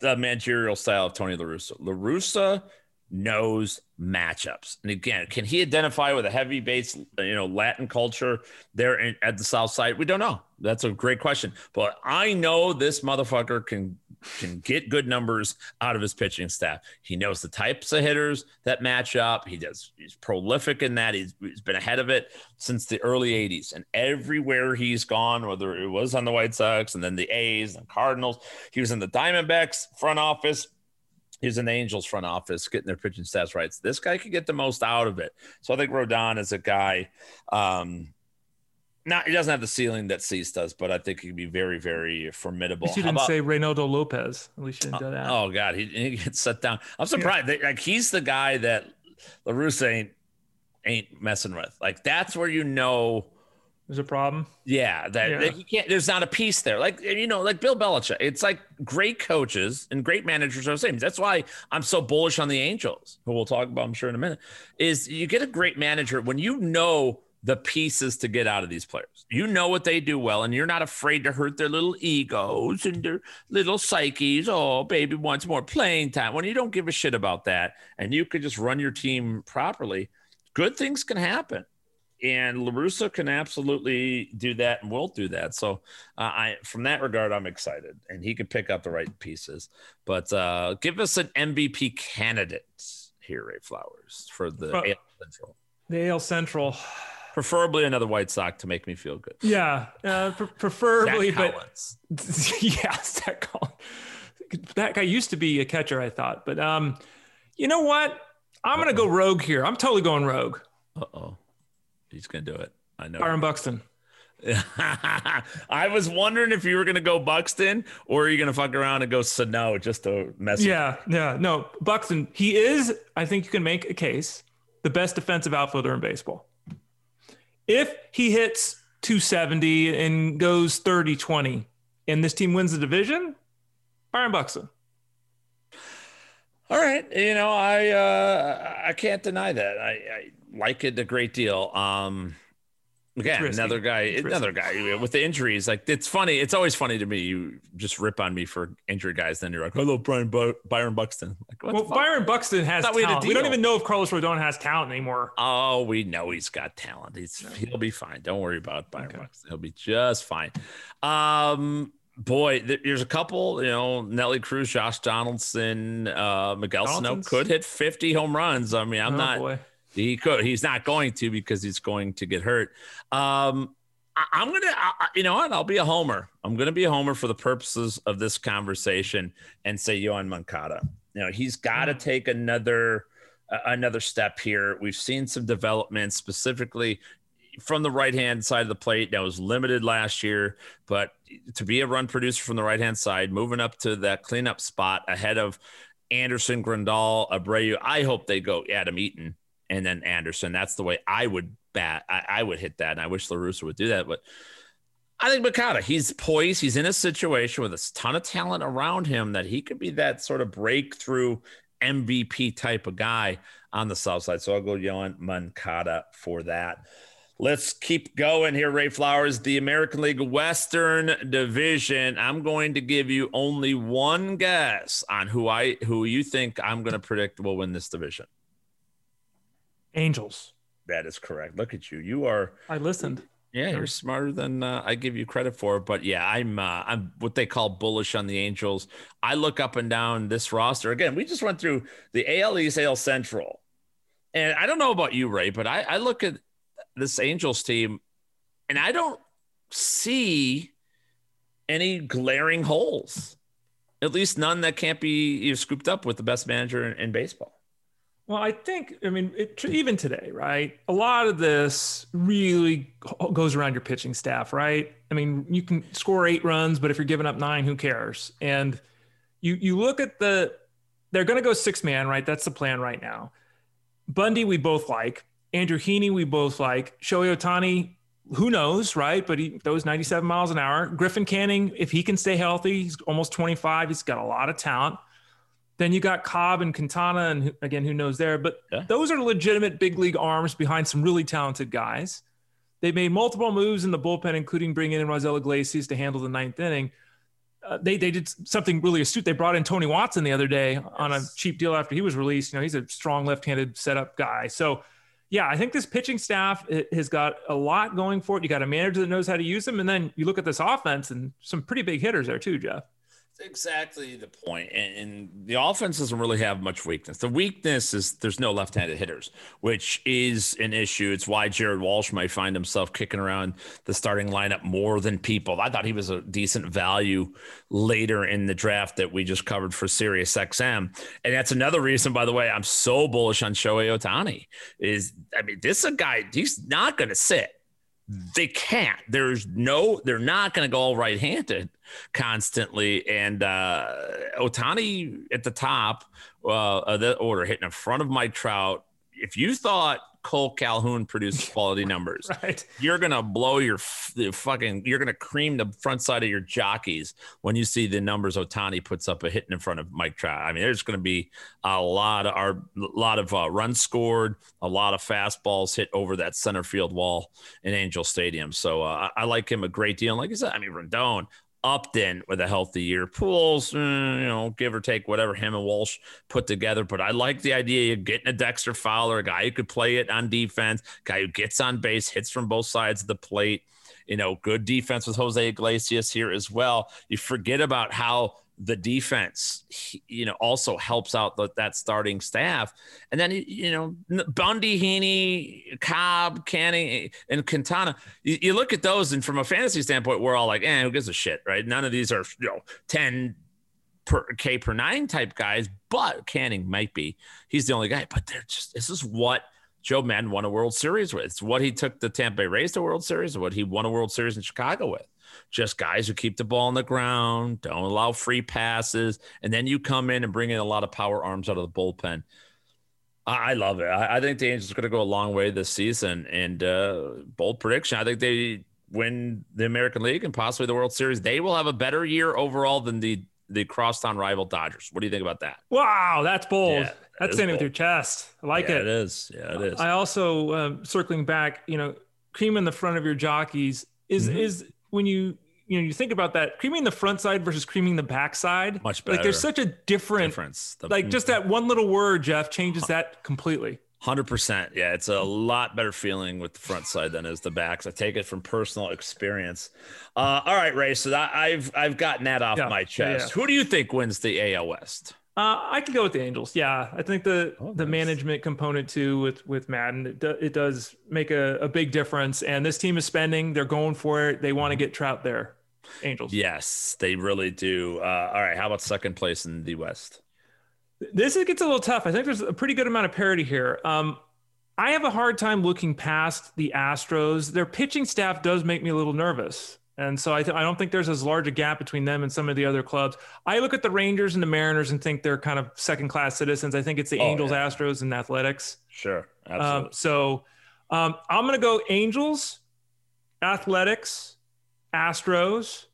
B: the managerial style of Tony La Russa. La Russa knows matchups. And again, can he identify with a heavy base, you know, Latin culture there in, at the South Side? We don't know. That's a great question. But I know this motherfucker can can get good numbers out of his pitching staff. He knows the types of hitters that match up. He does. He's prolific in that. He's, he's been ahead of it since the early '80s, and everywhere he's gone, whether it was on the White Sox and then the A's and Cardinals, he was in the Diamondbacks front office. He's the Angels front office, getting their pitching stats right. So this guy could get the most out of it. So I think Rodon is a guy. Um, not he doesn't have the ceiling that Cease does, but I think he could be very, very formidable.
C: You didn't
B: about-
C: say Reynaldo Lopez. At least you didn't uh, do that.
B: Oh God, he, he gets set down. I'm surprised. They- like he's the guy that La Russa ain't ain't messing with. Like that's where you know,
C: There's a problem.
B: yeah, that,
C: Yeah.
B: that he can't. There's not a piece there. Like you know, like Bill Belichick. It's like great coaches and great managers are the same. That's why I'm so bullish on the Angels, who we'll talk about, I'm sure, in a minute. Is you get a great manager when you know the pieces to get out of these players. You know what they do well, and you're not afraid to hurt their little egos and their little psyches. Oh, baby wants more playing time. When you don't give a shit about that, and you could just run your team properly, good things can happen. And La Russa can absolutely do that, and will do that. So, uh, I, from that regard, I'm excited, and he could pick up the right pieces. But uh, give us an MVP candidate here, Ray Flowers, for the
C: Uh,
B: AL Central
C: The AL Central.
B: Preferably another White sock to make me feel good.
C: Yeah, uh, pre- preferably, but yeah, Zack Collins. That guy used to be a catcher, I thought. But um, you know what? I'm gonna go rogue here. I'm totally going rogue.
B: Uh oh, he's gonna do it. I know.
C: Byron Buxton.
B: I was wondering if you were gonna go Buxton or are you gonna fuck around and go Sano just to mess.
C: Yeah, yeah. No, Buxton. He is. I think you can make a case the best defensive outfielder in baseball. If he hits 270 and goes 30-20, and this team wins the division, Byron Buxton.
B: All right, you know I uh, I can't deny that. I, I like it a great deal. Um, again, another guy, another guy with the injuries. Like it's funny. It's always funny to me. You just rip on me for injured guys, then you're like, "Hello, Brian Bu- Byron Buxton." Like, what
C: Well? Byron Buxton has
B: we had a
C: talent. We don't even know if Carlos Rodon has talent anymore.
B: Oh, we know he's got talent. He's he'll be fine. Don't worry about Byron
C: Okay.
B: Buxton. He'll be just fine. Um, boy, there's a couple. You know, Nelly Cruz, Josh Donaldson, uh, Miguel
C: Donaldson's-
B: could hit 50 home runs. I mean, I'm
C: Oh,
B: not.
C: boy.
B: He could. He's not going to because he's going to get hurt. Um, I, I'm gonna. I- you know what? I'll be a homer. I'm gonna be a homer for the purposes of this conversation and say Yohan Moncada. You know, he's got to take another uh, another step here. We've seen some development specifically from the right hand side of the plate that was limited last year, but to be a run producer from the right hand side, moving up to that cleanup spot ahead of Anderson, Grandal, Abreu. I hope they go Adam Eaton and then Anderson. That's the way I would bat. I, I would hit that, and I wish LaRussa would do that. But I think Makata, he's poised. He's in a situation with a ton of talent around him that he could be that sort of breakthrough MVP type of guy on the south side. So I'll go Yohan Moncada for that. Let's keep going here, Ray Flowers. The American League Western Division. I'm going to give you only one guess on who I who you think I'm going to predict will win this division.
C: Angels.
B: That is correct. Look at you. You are.
C: I listened.
B: Yeah, you're smarter than uh, I give you credit for. But yeah, I'm uh, I'm what they call bullish on the Angels. I look up and down this roster again. We just went through the AL East, AL Central, and I don't know about you, Ray, but I, I look at this Angels team, and I don't see any glaring holes. At least none that can't be you know, scooped up with the best manager in, in baseball.
C: Well, I think, I mean, it, even today, right? A lot of this really goes around your pitching staff, right? I mean, you can score eight runs, but if you're giving up nine, who cares? And you you look at the, they're going to go six man, right? That's the plan right now. Bundy, we both like. Andrew Heaney, we both like. Shohei Ohtani, who knows, right? But he throws 97 miles an hour. Griffin Canning, if he can stay healthy, he's almost 25. He's got a lot of talent. Then you got Cobb and Quintana, and again, who knows there? But yeah. those are legitimate big league arms behind some really talented guys. They made multiple moves in the bullpen, including bringing in Raisel Iglesias to handle the ninth inning. Uh, they they did something really astute. They brought in Tony Watson the other day yes. on a cheap deal after he was released. You know, he's a strong left-handed setup guy. So, yeah, I think this pitching staff has got a lot going for it. You got a manager that knows how to use them, and then you look at this offense and some pretty big hitters there too, Jeff
B: exactly the point. And, and, the offense doesn't really have much weakness. The weakness is there's no left handed hitters, which is an issue. It's why Jared Walsh might find himself kicking around the starting lineup more than people. I thought he was a decent value later in the draft that we just covered for Sirius XM. And that's another reason, by the way, I'm so bullish on Shohei Ohtani. Is I mean, this is a guy, he's not going to sit they can't. There's no, they're not going to go all right handed constantly. And uh, Ohtani at the top uh, of the order, hitting in front of Mike Trout. If you thought Kole Calhoun produces quality numbers.
C: right.
B: You're gonna blow your fucking. You're gonna cream the front side of your jockeys when you see the numbers Ohtani puts up a hitting in front of Mike Trout. I mean, there's gonna be a lot of our lot of uh, runs scored, a lot of fastballs hit over that center field wall in Angel Stadium. So uh, I, I like him a great deal. And like I said, I mean Rendon, Upton with a healthy year. Pujols, mm, you know, give or take whatever him and Walsh put together. But I like the idea of getting a Dexter Fowler, a guy who could play it on defense, guy who gets on base, hits from both sides of the plate. You know, good defense with Jose Iglesias here as well. You forget about how the defense, you know, also helps out the, that starting staff. And then, you know, Bundy, Heaney, Cobb, Canning, and Quintana, you, you, look at those, and from a fantasy standpoint, we're all like, eh, who gives a shit, right? None of these are, you know, 10 per K per nine type guys, but Canning might be. He's the only guy, but they're just, this is what Joe Maddon won a World Series with. It's what he took the Tampa Bay Rays to World Series, what he won a World Series in Chicago with just guys who keep the ball on the ground, don't allow free passes, and then you come in and bring in a lot of power arms out of the bullpen. I, love it. I, I, think the Angels are going to go a long way this season. And uh, bold prediction: I think they win the American League and possibly the World Series. They will have a better year overall than the the crosstown rival Dodgers. What do you think about that?
C: Wow, that's bold. Yeah, that's standing with your chest. I like
B: yeah,
C: it.
B: It is. Yeah, it is.
C: I also um, circling back. You know, cream in the front of your jockeys is mm-hmm. is when you you know you think about that creaming the front side versus creaming the back side
B: much better
C: like there's such a different difference. The, like just that one little word jeff changes that completely.
B: 100% yeah it's a lot better feeling with the front side than is the backs. I take it from personal experience. Uh, all right ray so that, i've i've gotten that off yeah, my chest yeah, yeah. who do you think wins the al west
C: uh, I could go with the Angels. Yeah, I think the oh, the management component too with with Maddon it, do, it does make a, a big difference. And this team is spending; they're going for it. They want to mm-hmm. get Trout there. Angels.
B: Yes, they really do. Uh, all right, how about second place in the West?
C: This gets a little tough. I think there's a pretty good amount of parity here. Um, I have a hard time looking past the Astros. Their pitching staff does make me a little nervous. And so I, th- I don't think there's as large a gap between them and some of the other clubs. I look at the Rangers and the Mariners and think they're kind of second class citizens. I think it's the oh, Angels, yeah. Astros, and Athletics.
B: Sure.
C: Um, absolutely. Um, so um, I'm going to go Angels, Athletics, Astros,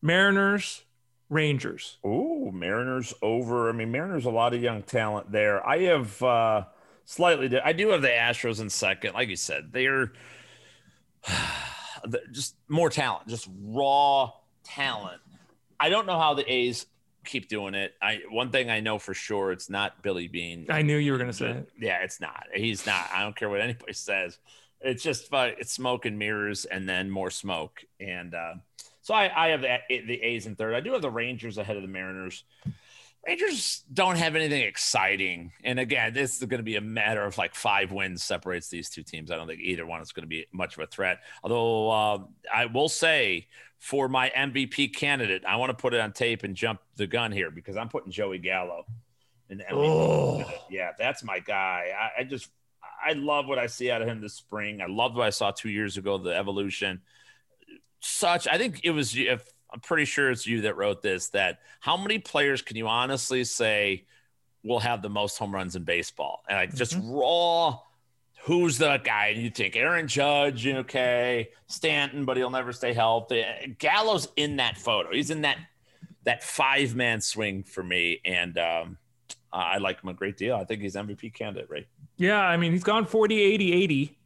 C: Mariners, Rangers.
B: Ooh, Mariners over. I mean, Mariners a lot of young talent there. I have uh, slightly. I do have the Astros in second. Like you said, they're just more talent, just raw talent. I don't know how the A's keep doing it. I one thing I know for sure, it's not Billy Beane.
C: I knew you were gonna say it.
B: Yeah, it's not. He's not. I don't care what anybody says. It's just it's smoke and mirrors, and then more smoke. And uh, so I, I have the, the A's in third. I do have the Rangers ahead of the Mariners. Rangers don't have anything exciting. And again, this is going to be a matter of like five wins separates these two teams. I don't think either one is going to be much of a threat. Although uh, I will say for my MVP candidate, I want to put it on tape and jump the gun here because I'm putting Joey Gallo in the MVP. Oh. Yeah, that's my guy. I, I just I love what I see out of him this spring. I loved what I saw two years ago, the evolution. Such, I think it was if I'm pretty sure it's you that wrote this. That how many players can you honestly say will have the most home runs in baseball? And like just mm-hmm. raw, who's the guy? And you think Aaron Judge, okay, Stanton, but he'll never stay healthy. Gallo's in that photo. He's in that that five man swing for me, and um, I like him a great deal. I think he's MVP candidate, right?
C: Yeah, I mean he's gone 40, 80, 80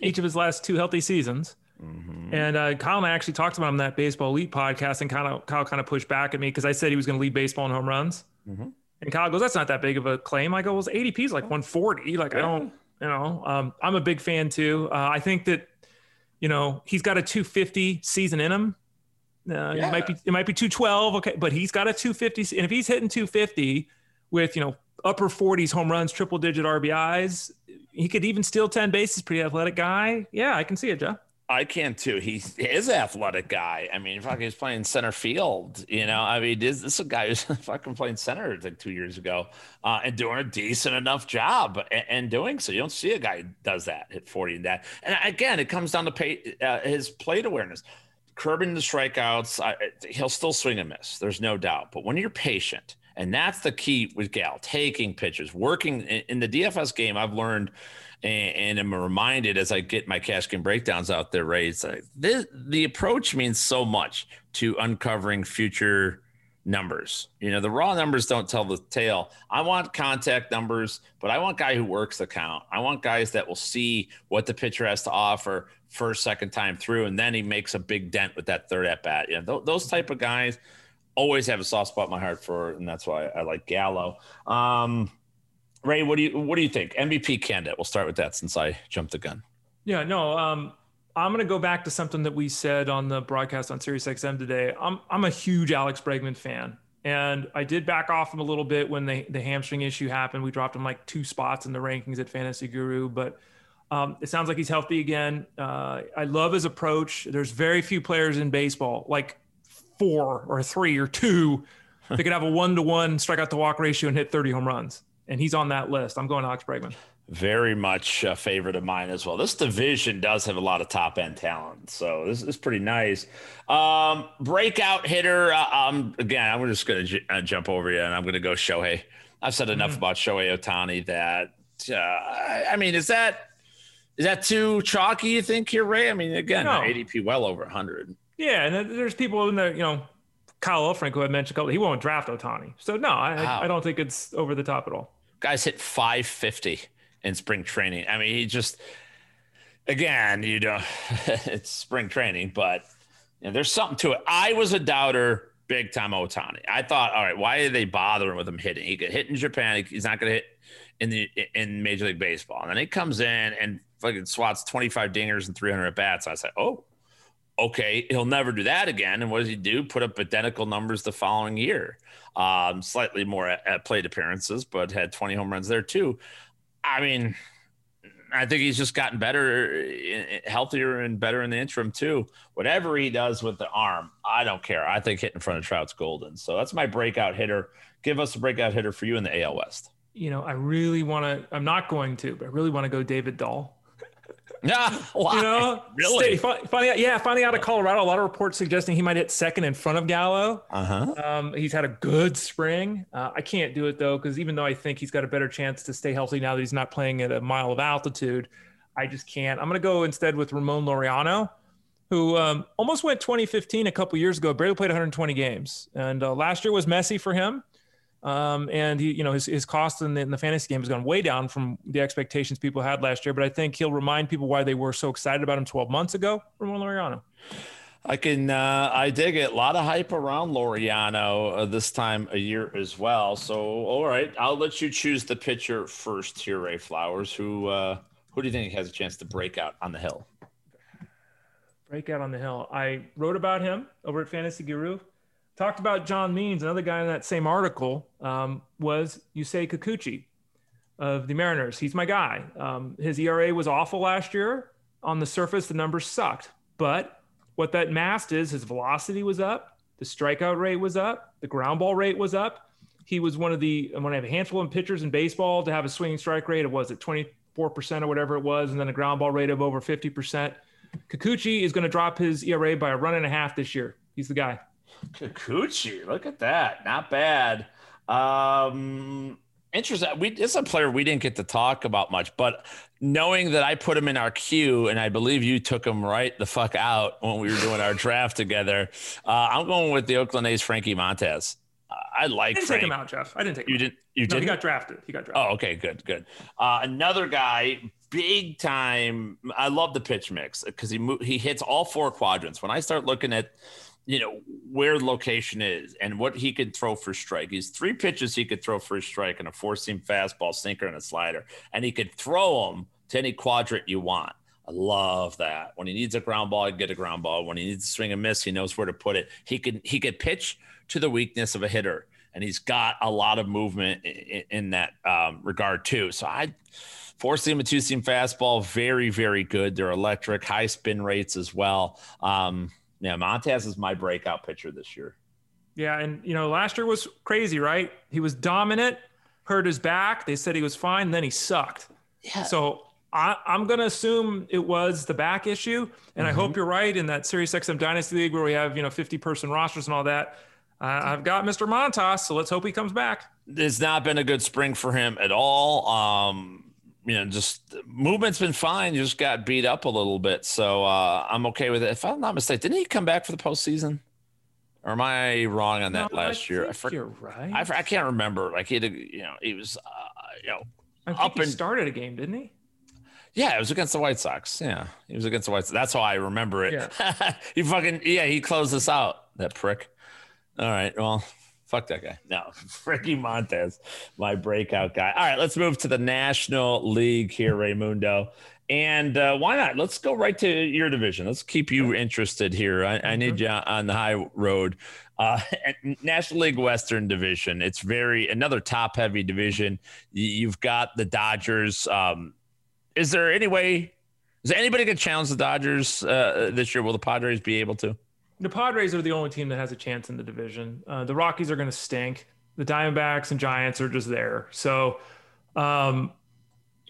C: each of his last two healthy seasons. Mm-hmm. And uh, Kyle and I actually talked about him in that Baseball Elite podcast, and kind of Kyle kind of pushed back at me because I said he was going to lead baseball in home runs. Mm-hmm. And Kyle goes, "That's not that big of a claim." I go, "Well, ADP is like 140. Like yeah. I don't, you know, um, I'm a big fan too. Uh, I think that, you know, he's got a 250 season in him. Uh, yeah. It might be it might be 212, okay, but he's got a 250, and if he's hitting 250 with you know upper 40s home runs, triple digit RBIs, he could even steal 10 bases. Pretty athletic guy. Yeah, I can see it, Jeff.
B: I can too. He is athletic guy. I mean, fuck, he's playing center field. You know, I mean, this, this is a guy who's fucking playing center like two years ago uh, and doing a decent enough job and, and, doing so. You don't see a guy does that hit forty and that. And again, it comes down to pay, uh, his plate awareness, curbing the strikeouts. I, he'll still swing and miss. There's no doubt. But when you're patient, and that's the key with Gal, taking pitches, working in, in the DFS game. I've learned and, and am reminded as I get my cash game breakdowns out there, right? It's like this, the approach means so much to uncovering future numbers. You know, the raw numbers don't tell the tale. I want contact numbers, but I want guy who works the count. I want guys that will see what the pitcher has to offer first, second time through, and then he makes a big dent with that third at bat. You know, th- those type of guys always have a soft spot in my heart for, and that's why I like Gallo. Um, Ray, what do you what do you think? MVP candidate. We'll start with that since I jumped the gun.
C: Yeah, no. Um, I'm going to go back to something that we said on the broadcast on Sirius XM today. I'm I'm a huge Alex Bregman fan, and I did back off him a little bit when the the hamstring issue happened. We dropped him like two spots in the rankings at Fantasy Guru, but um, it sounds like he's healthy again. Uh, I love his approach. There's very few players in baseball, like four or three or two, that could have a one to one strikeout to walk ratio and hit 30 home runs and he's on that list. I'm going Alex Bregman.
B: Very much a favorite of mine as well. This division does have a lot of top end talent, so this is pretty nice. Um, breakout hitter. Uh, um, again, I'm just going to j- uh, jump over you, and I'm going to go Shohei. I've said enough mm-hmm. about Shohei Ohtani that uh, I mean, is that is that too chalky? You think here, Ray? I mean, again, no. ADP well over 100.
C: Yeah, and there's people in there, you know, Kyle Elfrink, had mentioned a couple, he won't draft Ohtani. So no, I, wow. I don't think it's over the top at all
B: guys hit 550 in spring training. I mean, he just again, you know, it's spring training, but you know, there's something to it. I was a doubter big time Ohtani. I thought, all right, why are they bothering with him hitting? He could hit in Japan. He's not going to hit in the in Major League Baseball. And then he comes in and fucking swats 25 dingers and 300 at bats. I said, oh, okay, he'll never do that again. And what does he do? Put up identical numbers the following year. Um, slightly more at, at plate appearances, but had 20 home runs there too. I mean, I think he's just gotten better, healthier, and better in the interim too. Whatever he does with the arm, I don't care. I think hitting in front of Trout's golden. So that's my breakout hitter. Give us a breakout hitter for you in the AL West.
C: You know, I really want to. I'm not going to, but I really want to go David Dahl.
B: Yeah,
C: you know, really? Stay, finding out, yeah, finding out of Colorado, a lot of reports suggesting he might hit second in front of Gallo. Uh-huh. Um, he's had a good spring. Uh, I can't do it though, because even though I think he's got a better chance to stay healthy now that he's not playing at a mile of altitude, I just can't. I'm going to go instead with Ramon Laureano, who um, almost went 2015 a couple years ago, barely played 120 games, and uh, last year was messy for him. Um, and he, you know, his, his cost in the, in the, fantasy game has gone way down from the expectations people had last year. But I think he'll remind people why they were so excited about him 12 months ago. from Laureano.
B: I can, uh, I dig it. A lot of hype around Laureano uh, this time a year as well. So, all right, I'll let you choose the pitcher first here, Ray Flowers. Who, uh, who do you think has a chance to break out on the hill?
C: Break out on the hill. I wrote about him over at Fantasy Guru. Talked about John Means, another guy in that same article um, was Yusei Kikuchi of the Mariners. He's my guy. Um, his ERA was awful last year. On the surface, the numbers sucked, but what that masked is his velocity was up, the strikeout rate was up, the ground ball rate was up. He was one of the one of a handful of pitchers in baseball to have a swinging strike rate of was it 24% or whatever it was, and then a ground ball rate of over 50%. Kikuchi is going to drop his ERA by a run and a half this year. He's the guy.
B: Kikuchi, look at that. Not bad. Um, interesting. We it's a player we didn't get to talk about much, but knowing that I put him in our queue, and I believe you took him right the fuck out when we were doing our draft together. Uh, I'm going with the Oakland A's, Frankie Montas. Uh, I like.
C: I didn't
B: Frank.
C: take him out, Jeff. I didn't take him.
B: You didn't. You
C: No,
B: did.
C: he got drafted. He got drafted.
B: Oh, okay, good, good. Uh, another guy, big time. I love the pitch mix because he mo- he hits all four quadrants. When I start looking at, you know, where the location is and what he could throw for strike, he's three pitches he could throw for a strike and a four seam fastball, sinker, and a slider, and he could throw them to any quadrant you want. I love that. When he needs a ground ball, he can get a ground ball. When he needs to swing and miss, he knows where to put it. He could he could pitch to the weakness of a hitter, and he's got a lot of movement in, in that um, regard too. So I four seam and two seam fastball, very very good. They're electric, high spin rates as well. Um, yeah, Montas is my breakout pitcher this year.
C: Yeah, and you know, last year was crazy, right? He was dominant, hurt his back. They said he was fine, then he sucked.
B: Yeah.
C: So I, I'm going to assume it was the back issue, and I hope you're right in that Sirius XM Dynasty League where we have you know 50 person rosters and all that. Uh, I've got Mr. Montas, so let's hope he comes back.
B: it's not been a good spring for him at all. Um, you know, just movement's been fine. You Just got beat up a little bit, so uh, I'm okay with it. If I'm not mistaken, didn't he come back for the postseason? Or am I wrong on that
C: No,
B: last year? I,
C: think
B: for,
C: you're right.
B: I, I can't remember. Like he, had, you know, he was, uh, you know,
C: I
B: up
C: he
B: and-
C: started a game, didn't he?
B: yeah, it was against the White Sox. Yeah, he was against the White Sox. That's how I remember it. Yeah. he fucking yeah, he closed us out. That prick. All right, well, fuck that guy. No, Ricky Montas, my breakout guy. All right, let's move to the National League here, Raymundo. And uh, why not? Let's go right to your division. Let's keep you interested here. I, I need you on the high road. Uh, National League Western Division. It's very another top heavy division. You- You've got the Dodgers. Um, is there any way? Is anybody going to challenge the Dodgers uh, this year? Will the Padres be able to?
C: The Padres are the only team that has a chance in the division. Uh, the Rockies are going to stink. The Diamondbacks and Giants are just there. So, um,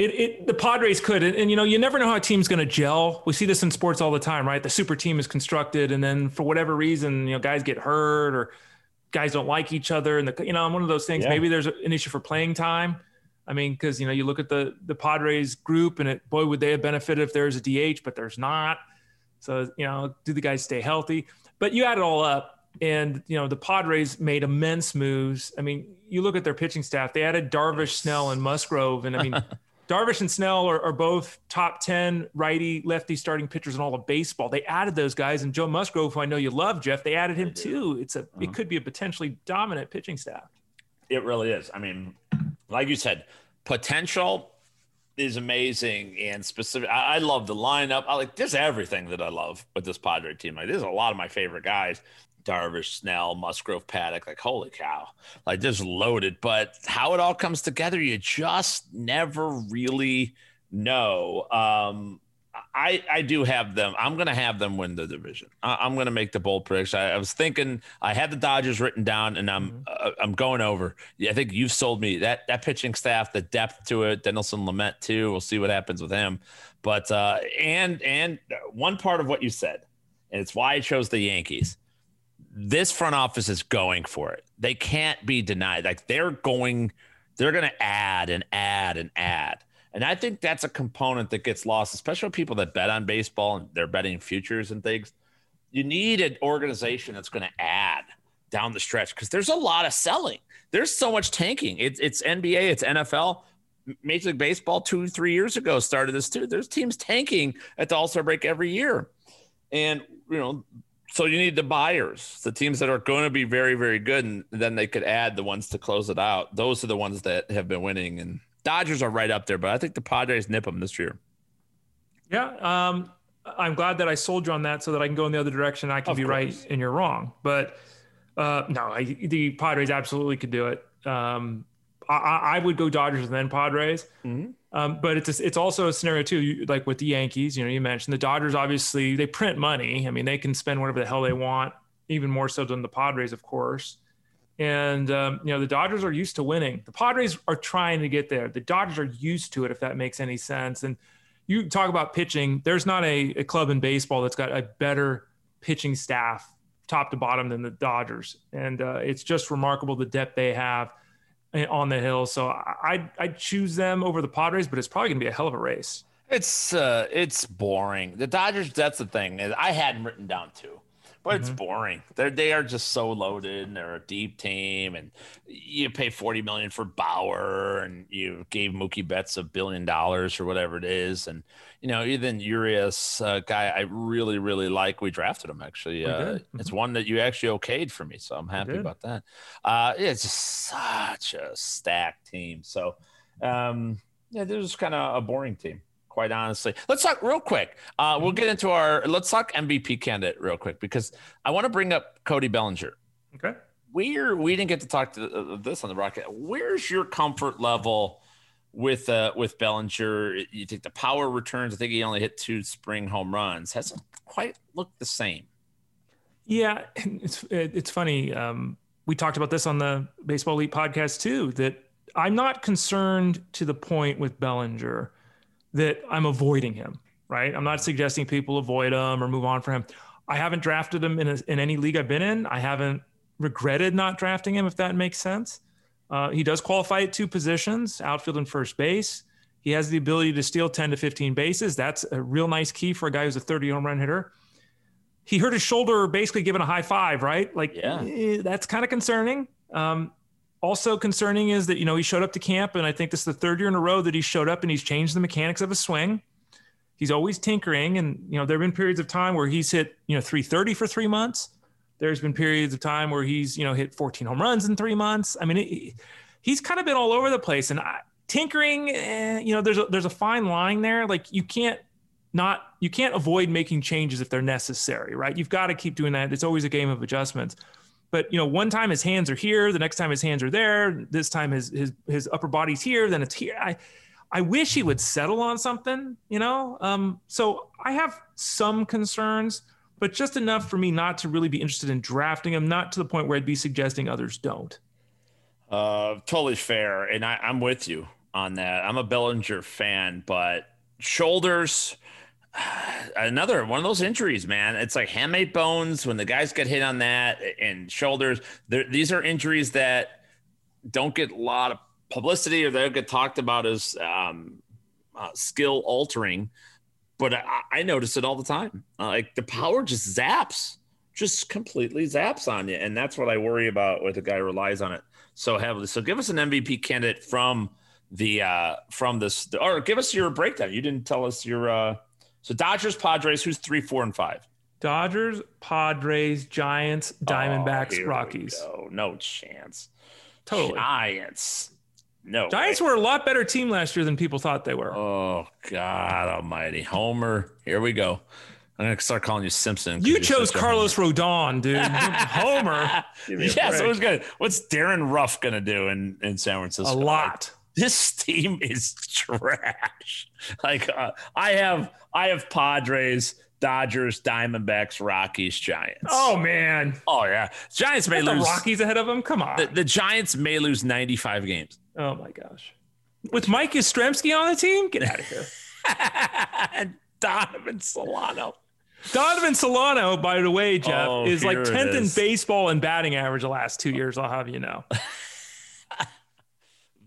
C: it, it the Padres could, and, and you know, you never know how a team's going to gel. We see this in sports all the time, right? The super team is constructed, and then for whatever reason, you know, guys get hurt or guys don't like each other, and the you know, one of those things.
B: Yeah.
C: Maybe there's an issue for playing time. I mean, because you know, you look at the the Padres group, and it boy would they have benefited if there's a DH, but there's not. So you know, do the guys stay healthy? But you add it all up, and you know, the Padres made immense moves. I mean, you look at their pitching staff; they added Darvish, Snell, and Musgrove, and I mean. Darvish and Snell are, are both top 10 righty, lefty starting pitchers in all of baseball. They added those guys, and Joe Musgrove, who I know you love, Jeff, they added him too. It's a it uh-huh. could be a potentially dominant pitching staff.
B: It really is. I mean, like you said, potential is amazing and specific. I, I love the lineup. I like there's everything that I love with this Padre team. Like there's a lot of my favorite guys. Darvish, Snell, Musgrove, Paddock, like holy cow, like just loaded. But how it all comes together, you just never really know. Um, I I do have them. I'm gonna have them win the division. I, I'm gonna make the bold prediction. I, I was thinking I had the Dodgers written down, and I'm uh, I'm going over. Yeah, I think you've sold me that that pitching staff, the depth to it. Dinelson Lamet too. We'll see what happens with him. But uh, and and one part of what you said, and it's why I chose the Yankees. This front office is going for it. They can't be denied. Like they're going, they're going to add and add and add. And I think that's a component that gets lost, especially people that bet on baseball and they're betting futures and things. You need an organization that's going to add down the stretch because there's a lot of selling. There's so much tanking. It's it's NBA, it's NFL. Major League Baseball two, three years ago started this too. There's teams tanking at the All Star break every year. And, you know, So you need the buyers, the teams that are going to be very, very good, and then they could add the ones to close it out. Those are the ones that have been winning, and Dodgers are right up there. But I think the Padres nip them this year.
C: Yeah, um, I'm glad that I sold you on that so that I can go in the other direction. I can
B: Of
C: be
B: course.
C: right and you're wrong. But uh, no, I, the Padres absolutely could do it. Um, I, I would go Dodgers and then Padres.
B: Mhm.
C: Um, but it's a, it's also a scenario too, you- like with the Yankees. You know, you mentioned the Dodgers. Obviously, they print money. I mean, they can spend whatever the hell they want, even more so than the Padres, of course. And um, you know, the Dodgers are used to winning. The Padres are trying to get there. The Dodgers are used to it, if that makes any sense. And you talk about pitching. There's not a, a club in baseball that's got a better pitching staff, top to bottom, than the Dodgers. And uh, it's just remarkable the depth they have eh, on the hill. So I I'd choose them over the Padres, but it's probably going to be a hell of a race.
B: It's uh, it's boring. The Dodgers. That's the thing. I hadn't written down too, but it's boring. They're they are just so loaded, and they're a deep team. And you pay forty million for Bauer, and you gave Mookie Betts a billion dollars or whatever it is, and you know even Urias, uh, guy I really really like. We drafted him actually. Uh,
C: did.
B: It's one that you actually okayed for me, so I'm happy about that. Uh, it's just such a stacked team. So um, yeah, they're just kind of a boring team quite honestly. Let's talk real quick. Uh, we'll get into our let's talk MVP candidate real quick because I want to bring up Cody Bellinger.
C: Okay.
B: We're we didn't get to talk to uh, this on the rocket. Where's your comfort level with uh, with Bellinger? You think the power returns? I think he only hit two spring home runs. Hasn't quite looked the same.
C: Yeah, it's it's funny. Um, we talked about this on the Baseball Elite podcast too. That I'm not concerned to the point with Bellinger that I'm avoiding him. Right? I'm not suggesting people avoid him or move on from him. I haven't drafted him in a, in any league I've been in. I haven't regretted not drafting him, if that makes sense. Uh, he does qualify at two positions, outfield and first base. He has the ability to steal 10 to 15 bases. That's a real nice key for a guy who's a 30 home run hitter he hurt his shoulder basically giving a high five, right? Like,
B: Yeah.
C: eh, that's kind of concerning. Um, also concerning is that, you know, he showed up to camp, and I think this is the third year in a row that he showed up and he's changed the mechanics of his swing. He's always tinkering. And, you know, there have been periods of time where he's hit, you know, 330 for three months. There's been periods of time where he's, you know, hit 14 home runs in three months. I mean, it, he's kind of been all over the place. And I, tinkering, eh, you know, there's a, there's a fine line there. Like, you can't, not you can't avoid making changes if they're necessary, right? You've got to keep doing that. It's always a game of adjustments. But you know, one time his hands are here, the next time his hands are there, this time his his his upper body's here, then it's here. I I wish he would settle on something, you know. Um, so I have some concerns, but just enough for me not to really be interested in drafting him, not to the point where I'd be suggesting others don't.
B: Uh, totally fair, and I, I'm with you on that. I'm a Bellinger fan, but shoulders, another one of those injuries, man. It's like handmade bones when the guys get hit on that, and shoulders. These are injuries that don't get a lot of publicity, or they don't get talked about as um, uh, skill altering. But I, I notice it all the time. Uh, like the power just zaps, just completely zaps on you, and that's what I worry about with a guy relies on it so heavily. So give us an MVP candidate from the uh from this or give us your breakdown. You didn't tell us your uh so Dodgers, Padres, who's three, four, and five?
C: Dodgers, Padres, Giants,
B: Oh,
C: Diamondbacks,
B: we
C: Rockies.
B: No chance.
C: Totally.
B: Giants. No.
C: Giants
B: way.
C: were a lot better team last year than people thought they were.
B: Oh God Almighty, Homer. Here we go. I'm gonna start calling you Simpson.
C: you chose Carlos Rodon, dude. Homer. Give me a
B: Yes, it was good. What's Darin Ruf gonna do in in San Francisco?
C: a lot.
B: This team is trash. Like uh, I have I have Padres, Dodgers, Diamondbacks, Rockies, Giants.
C: Oh man,
B: oh yeah, Giants may
C: Put the
B: lose.
C: Rockies ahead of them. Come on.
B: The, the Giants may lose 95 games.
C: oh my gosh. With Mike Yastrzemski on the team, get out of here.
B: and Donovan Solano.
C: Donovan Solano, by the way, Jeff,
B: Oh,
C: is like
B: here it
C: 10th in baseball and batting average the last two years. I'll have you know.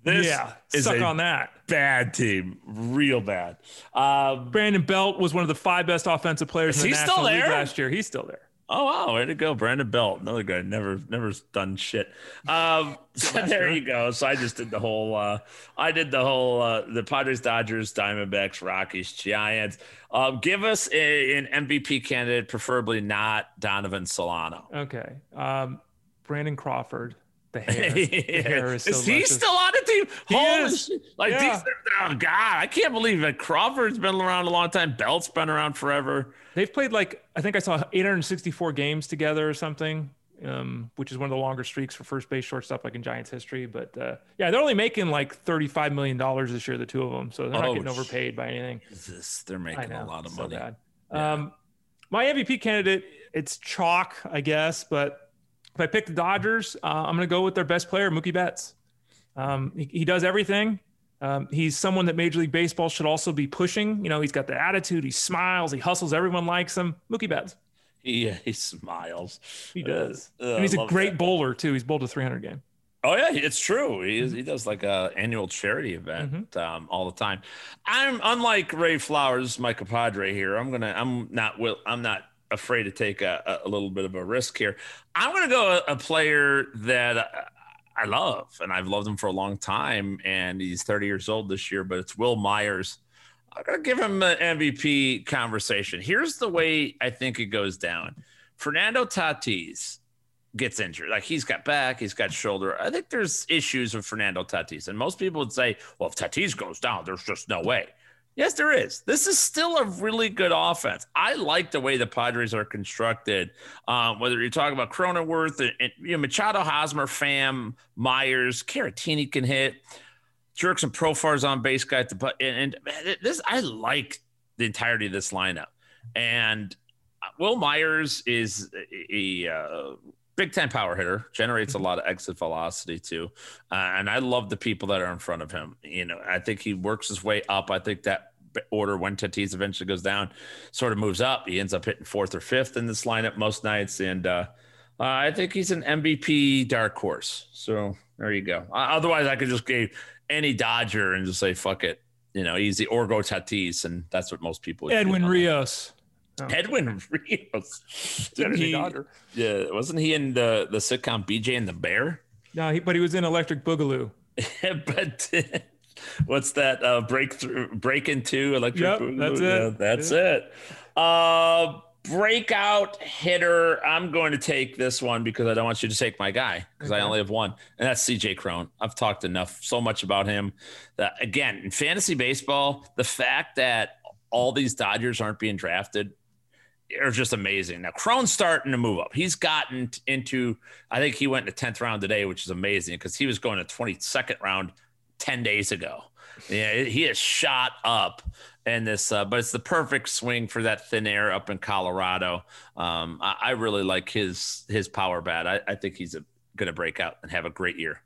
B: This
C: yeah,
B: is
C: suck on that.
B: bad team, real bad. Um,
C: Brandon Belt was one of the five best offensive players
B: Is
C: in the
B: he still
C: National League
B: there?
C: last year. He's still there.
B: Oh wow, way to go, Brandon Belt, another guy. Never, never done shit. Um, so there you go. So I just did the whole. Uh, I did the whole. Uh, the Padres, Dodgers, Diamondbacks, Rockies, Giants. Um, give us a, an MVP candidate, preferably not Donovan Solano.
C: Okay, um, Brandon Crawford. The hair, the hair is,
B: is he
C: luscious.
B: still on the team?
C: He
B: Holy
C: is.
B: shit. Like
C: Yeah.
B: these, oh god, I can't believe that Crawford's been around a long time. Belt's been around forever.
C: They've played like I think I saw 864 games together or something, um, which is one of the longer streaks for first base shortstop like in Giants history. But uh, yeah, they're only making like 35 million dollars this year, the two of them, so they're not
B: Oh,
C: getting overpaid by anything.
B: This, they're making
C: know,
B: a lot of
C: so
B: money. Yeah.
C: Um, my MVP candidate, it's chalk, I guess, but if I pick the Dodgers, uh, I'm going to go with their best player, Mookie Betts. Um, he, he does everything. Um, he's someone that Major League Baseball should also be pushing. You know, he's got the attitude, he smiles, he hustles, everyone likes him. Mookie Betts,
B: He, he smiles.
C: he does.
B: Uh,
C: and he's a great
B: that.
C: bowler, too. He's bowled a 300 game.
B: Oh yeah, it's true. He is, he
C: Mm-hmm.
B: does like a annual charity event um, all the time. I'm unlike Ray Flowers, my compadre here. I'm gonna. I'm not. Will. I'm not afraid to take a, a little bit of a risk here. I'm gonna go a, a player that I- love, and I've loved him for a long time. And he's 30 years old this year, but it's Wil Myers. I'm gonna give him an MVP conversation. Here's the way I think it goes down. Fernando Tatis gets injured. Like he's got back, he's got shoulder. I think there's issues with Fernando Tatis. And most people would say, well, if Tatis goes down, there's just no way. Yes, there is. This is still a really good offense. I like the way the Padres are constructed. Um, whether you're talking about Cronenworth and, and you know, Machado, Hosmer, Pham, Myers, Caratini can hit. Jurickson Profar's on base guy at the but and, and this I like the entirety of this lineup. And uh, Wil Myers is a, a uh, big time power hitter, generates a lot of exit velocity too. Uh, and I love the people that are in front of him. You know, I think he works his way up. I think that order when Tatis eventually goes down sort of moves up. He ends up hitting fourth or fifth in this lineup most nights. And uh, uh, I think he's an MVP dark horse. So there you go. Uh, otherwise, I could just give any Dodger and just say, fuck it. You know, he's the orgo Tatis. And that's what most people
C: Edwin
B: do. Edwin Rios. Didn't he, yeah, wasn't he in the, the sitcom BJ and the Bear?
C: No, he, but he was in Electric Boogaloo.
B: but what's that uh breakthrough break into electric
C: Yep,
B: Boogaloo?
C: that's it.
B: Yeah, that's it uh breakout hitter i'm going to take this one because i don't want you to take my guy because i only have one and that's CJ Cron i've talked enough so much about him that again in fantasy baseball the fact that all these dodgers aren't being drafted are just amazing. Now Cron's starting to move up. He's gotten into, I think he went in the 10th round today, which is amazing because he was going to 22nd round 10 days ago. Yeah, he has shot up in this, uh, but it's the perfect swing for that thin air up in Colorado. Um, I, I really like his his power bat. I, I think he's going to break out and have a great year.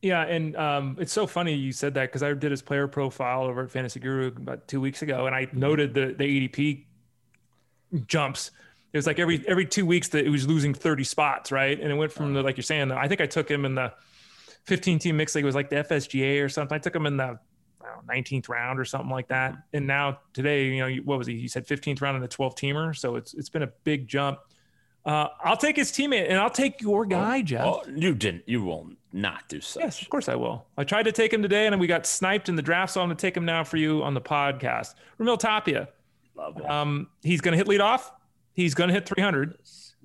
C: Yeah, and um, it's so funny you said that because I did his player profile over at Fantasy Guru about two weeks ago, and I noted the the ADP jumps. It was like every every two weeks that it was losing thirty spots, right? And it went from the like you're saying. I think I took him in the 15 team mix league. It was like the FSGA or something. I took him in the know, 19th round or something like that. And now today, you know, what was he? He said 15th round in the 12 teamer. So it's it's been a big jump. Uh, I'll take his teammate and I'll take your guy, Jeff.
B: Oh, you didn't. You will not do such.
C: Yes, of course I will. I tried to take him today, and we got sniped in the draft, so I'm going to take him now for you on the podcast. Raimel Tapia,
B: Love it.
C: um, he's going to hit lead off. He's going to hit 300.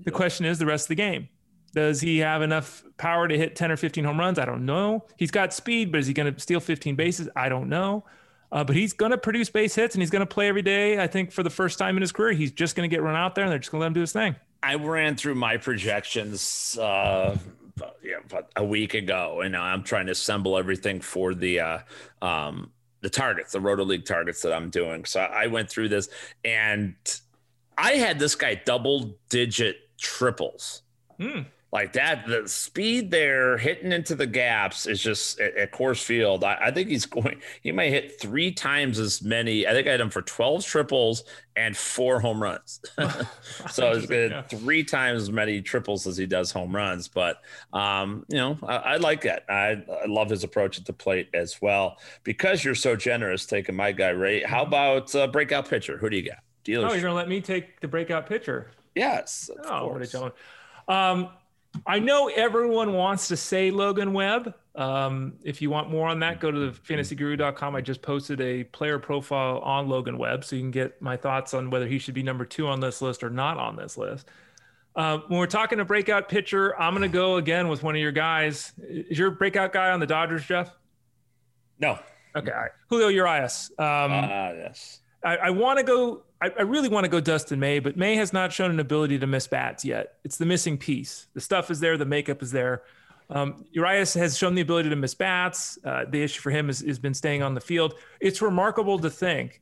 C: The question is the rest of the game. Does he have enough power to hit 10 or 15 home runs? I don't know. He's got speed, but is he going to steal 15 bases? I don't know. Uh, but he's going to produce base hits and he's going to play every day. I think for the first time in his career, he's just going to get run out there and they're just going to let him do his thing.
B: I ran through my projections uh, about, yeah, about a week ago, and I'm trying to assemble everything for the uh, um, the targets, the Roto League targets that I'm doing. So I went through this, and I had this guy double digit triples.
C: Hmm.
B: Like that, the speed there hitting into the gaps is just at, at Coors Field. I, I think he's going, he might hit three times as many. I think I had him for 12 triples and four home runs. so he's
C: yeah.
B: three times as many triples as he does home runs. But, um, you know, I, I like that. I, I love his approach at the plate as well. Because you're so generous taking my guy, Ray, how about uh, breakout pitcher? Who do you got? Dealers.
C: Oh, you're going to let me take the breakout pitcher.
B: Yes.
C: Oh, what a gentleman. Um, I know everyone wants to say Logan Webb. Um, if you want more on that, go to the fantasyguru.com. I just posted a player profile on Logan Webb, so you can get my thoughts on whether he should be number two on this list or not on this list. Uh, when we're talking a breakout pitcher, I'm going to go again with one of your guys. Is your breakout guy on the Dodgers, Jeff?
B: No.
C: Okay. All right. Julio Urias. Um,
B: uh, yes.
C: I, I want to go. I, I really want to go Dustin May, but May has not shown an ability to miss bats yet. It's the missing piece. The stuff is there. The makeup is there. Um, Urias has shown the ability to miss bats. Uh, the issue for him has, has been staying on the field. It's remarkable to think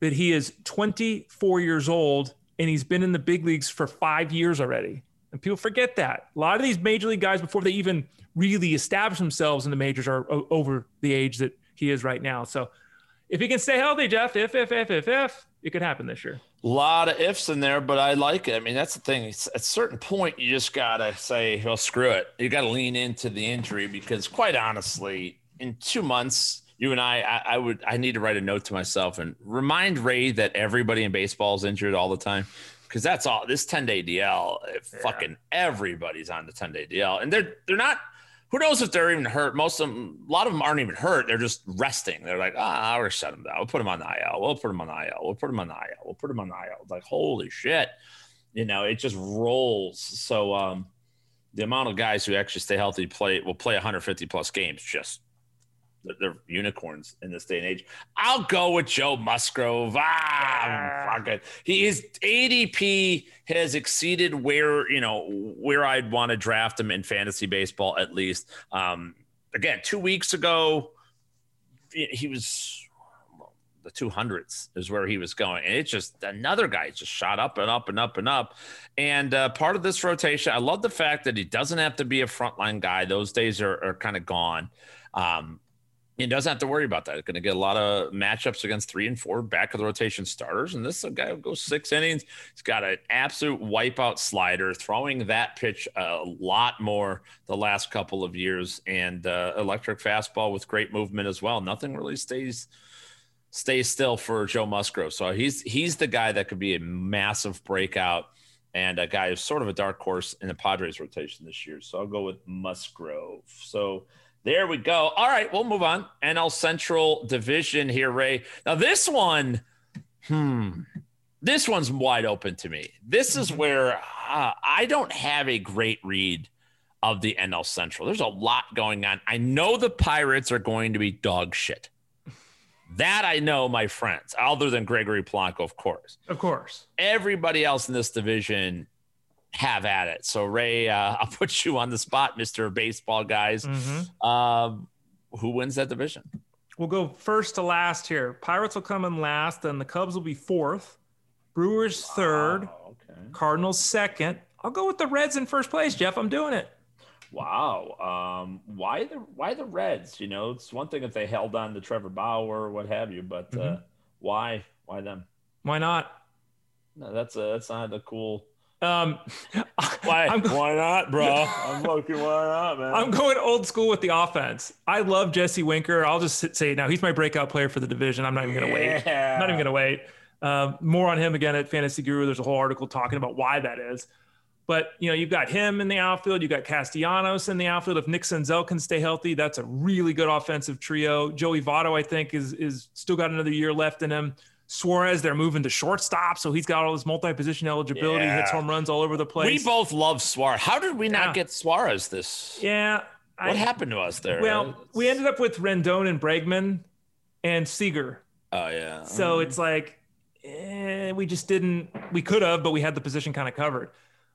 C: that he is 24 years old and he's been in the big leagues for five years already. And people forget that. A lot of these major league guys, before they even really establish themselves in the majors, are over the age that he is right now. So if he can stay healthy, Jeff, if, if, if, if, if, it could happen this year.
B: A lot of ifs in there, but I like it. I mean, that's the thing. It's, at a certain point, you just got to say, well, screw it. You got to lean into the injury because, quite honestly, in two months, you and I, I, I, would, I need to write a note to myself and remind Ray that everybody in baseball is injured all the time. Because that's all this 10 day DL, eh, yeah. fucking everybody's on the 10 day DL. And they're, they're not, who knows if they're even hurt? Most of them, a lot of them aren't even hurt. They're just resting. They're like, ah, oh, we'll shut them down. We'll put them on IL. We'll put them on IL. We'll put them on IL. We'll put them on IL. Like, holy shit. You know, it just rolls. So, um, the amount of guys who actually stay healthy play will play 150 plus games just they're unicorns in this day and age. I'll go with Joe Musgrove. Ah, fuck it. He his ADP has exceeded where you know where I'd want to draft him in fantasy baseball at least. Um, again, two weeks ago, he was the 200s is where he was going and it's just another guy just shot up and up and up and up and uh, part of this rotation i love the fact that he doesn't have to be a frontline guy those days are, are kind of gone um, he doesn't have to worry about that. He's going to get a lot of matchups against three and four back of the rotation starters. And this is a guy who goes six innings. He's got an absolute wipeout slider, throwing that pitch a lot more the last couple of years, and uh, electric fastball with great movement as well. Nothing really stays stays still for Joe Musgrove. So he's he's the guy that could be a massive breakout and a guy who's sort of a dark horse in the Padres rotation this year. So I'll go with Musgrove. So there we go. All right, we'll move on. NL Central Division here, Ray. Now this one, hmm, this one's wide open to me. This is mm-hmm. where uh, I don't have a great read of the NL Central. There's a lot going on. I know the Pirates are going to be dog shit. That I know, my friends, other than Gregory Polanco, of course.
C: Of course.
B: Everybody else in this division have at it. So Ray, uh, I'll put you on the spot, Mister Baseball guys. Mm-hmm. Um, who wins that division?
C: We'll go first to last here. Pirates will come in last, and the Cubs will be fourth. Brewers third. Wow, okay. Cardinals second. I'll go with the Reds in first place, Jeff. I'm doing it.
B: Wow. Um, why the why the Reds? You know, it's one thing if they held on to Trevor Bauer or what have you, but uh, mm-hmm. uh, why why them?
C: Why not?
B: No, that's a, that's not a cool
C: um,
B: why? I'm, why not, bro? I'm looking. Why not, man?
C: I'm going old school with the offense. I love Jesse Winker. I'll just say now he's my breakout player for the division. I'm not even going to wait. I'm not even going to wait. Um, more on him again at Fantasy Guru. There's a whole article talking about why that is. But you know, you've got him in the outfield. You've got Castellanos in the outfield. If Nick Senzel can stay healthy, that's a really good offensive trio. Joey Votto, I think, is is still got another year left in him. Suarez, they're moving to shortstop, so he's got all this multi-position eligibility, yeah. hits home runs all over the place.
B: We both love Suarez. How did we not get Suarez this?
C: Yeah.
B: What I, happened to us there?
C: Well, we ended up with Rendon and Bregman and Seager.
B: Oh yeah.
C: So mm. it's like eh, we just didn't. We could have, but we had the position kind of covered.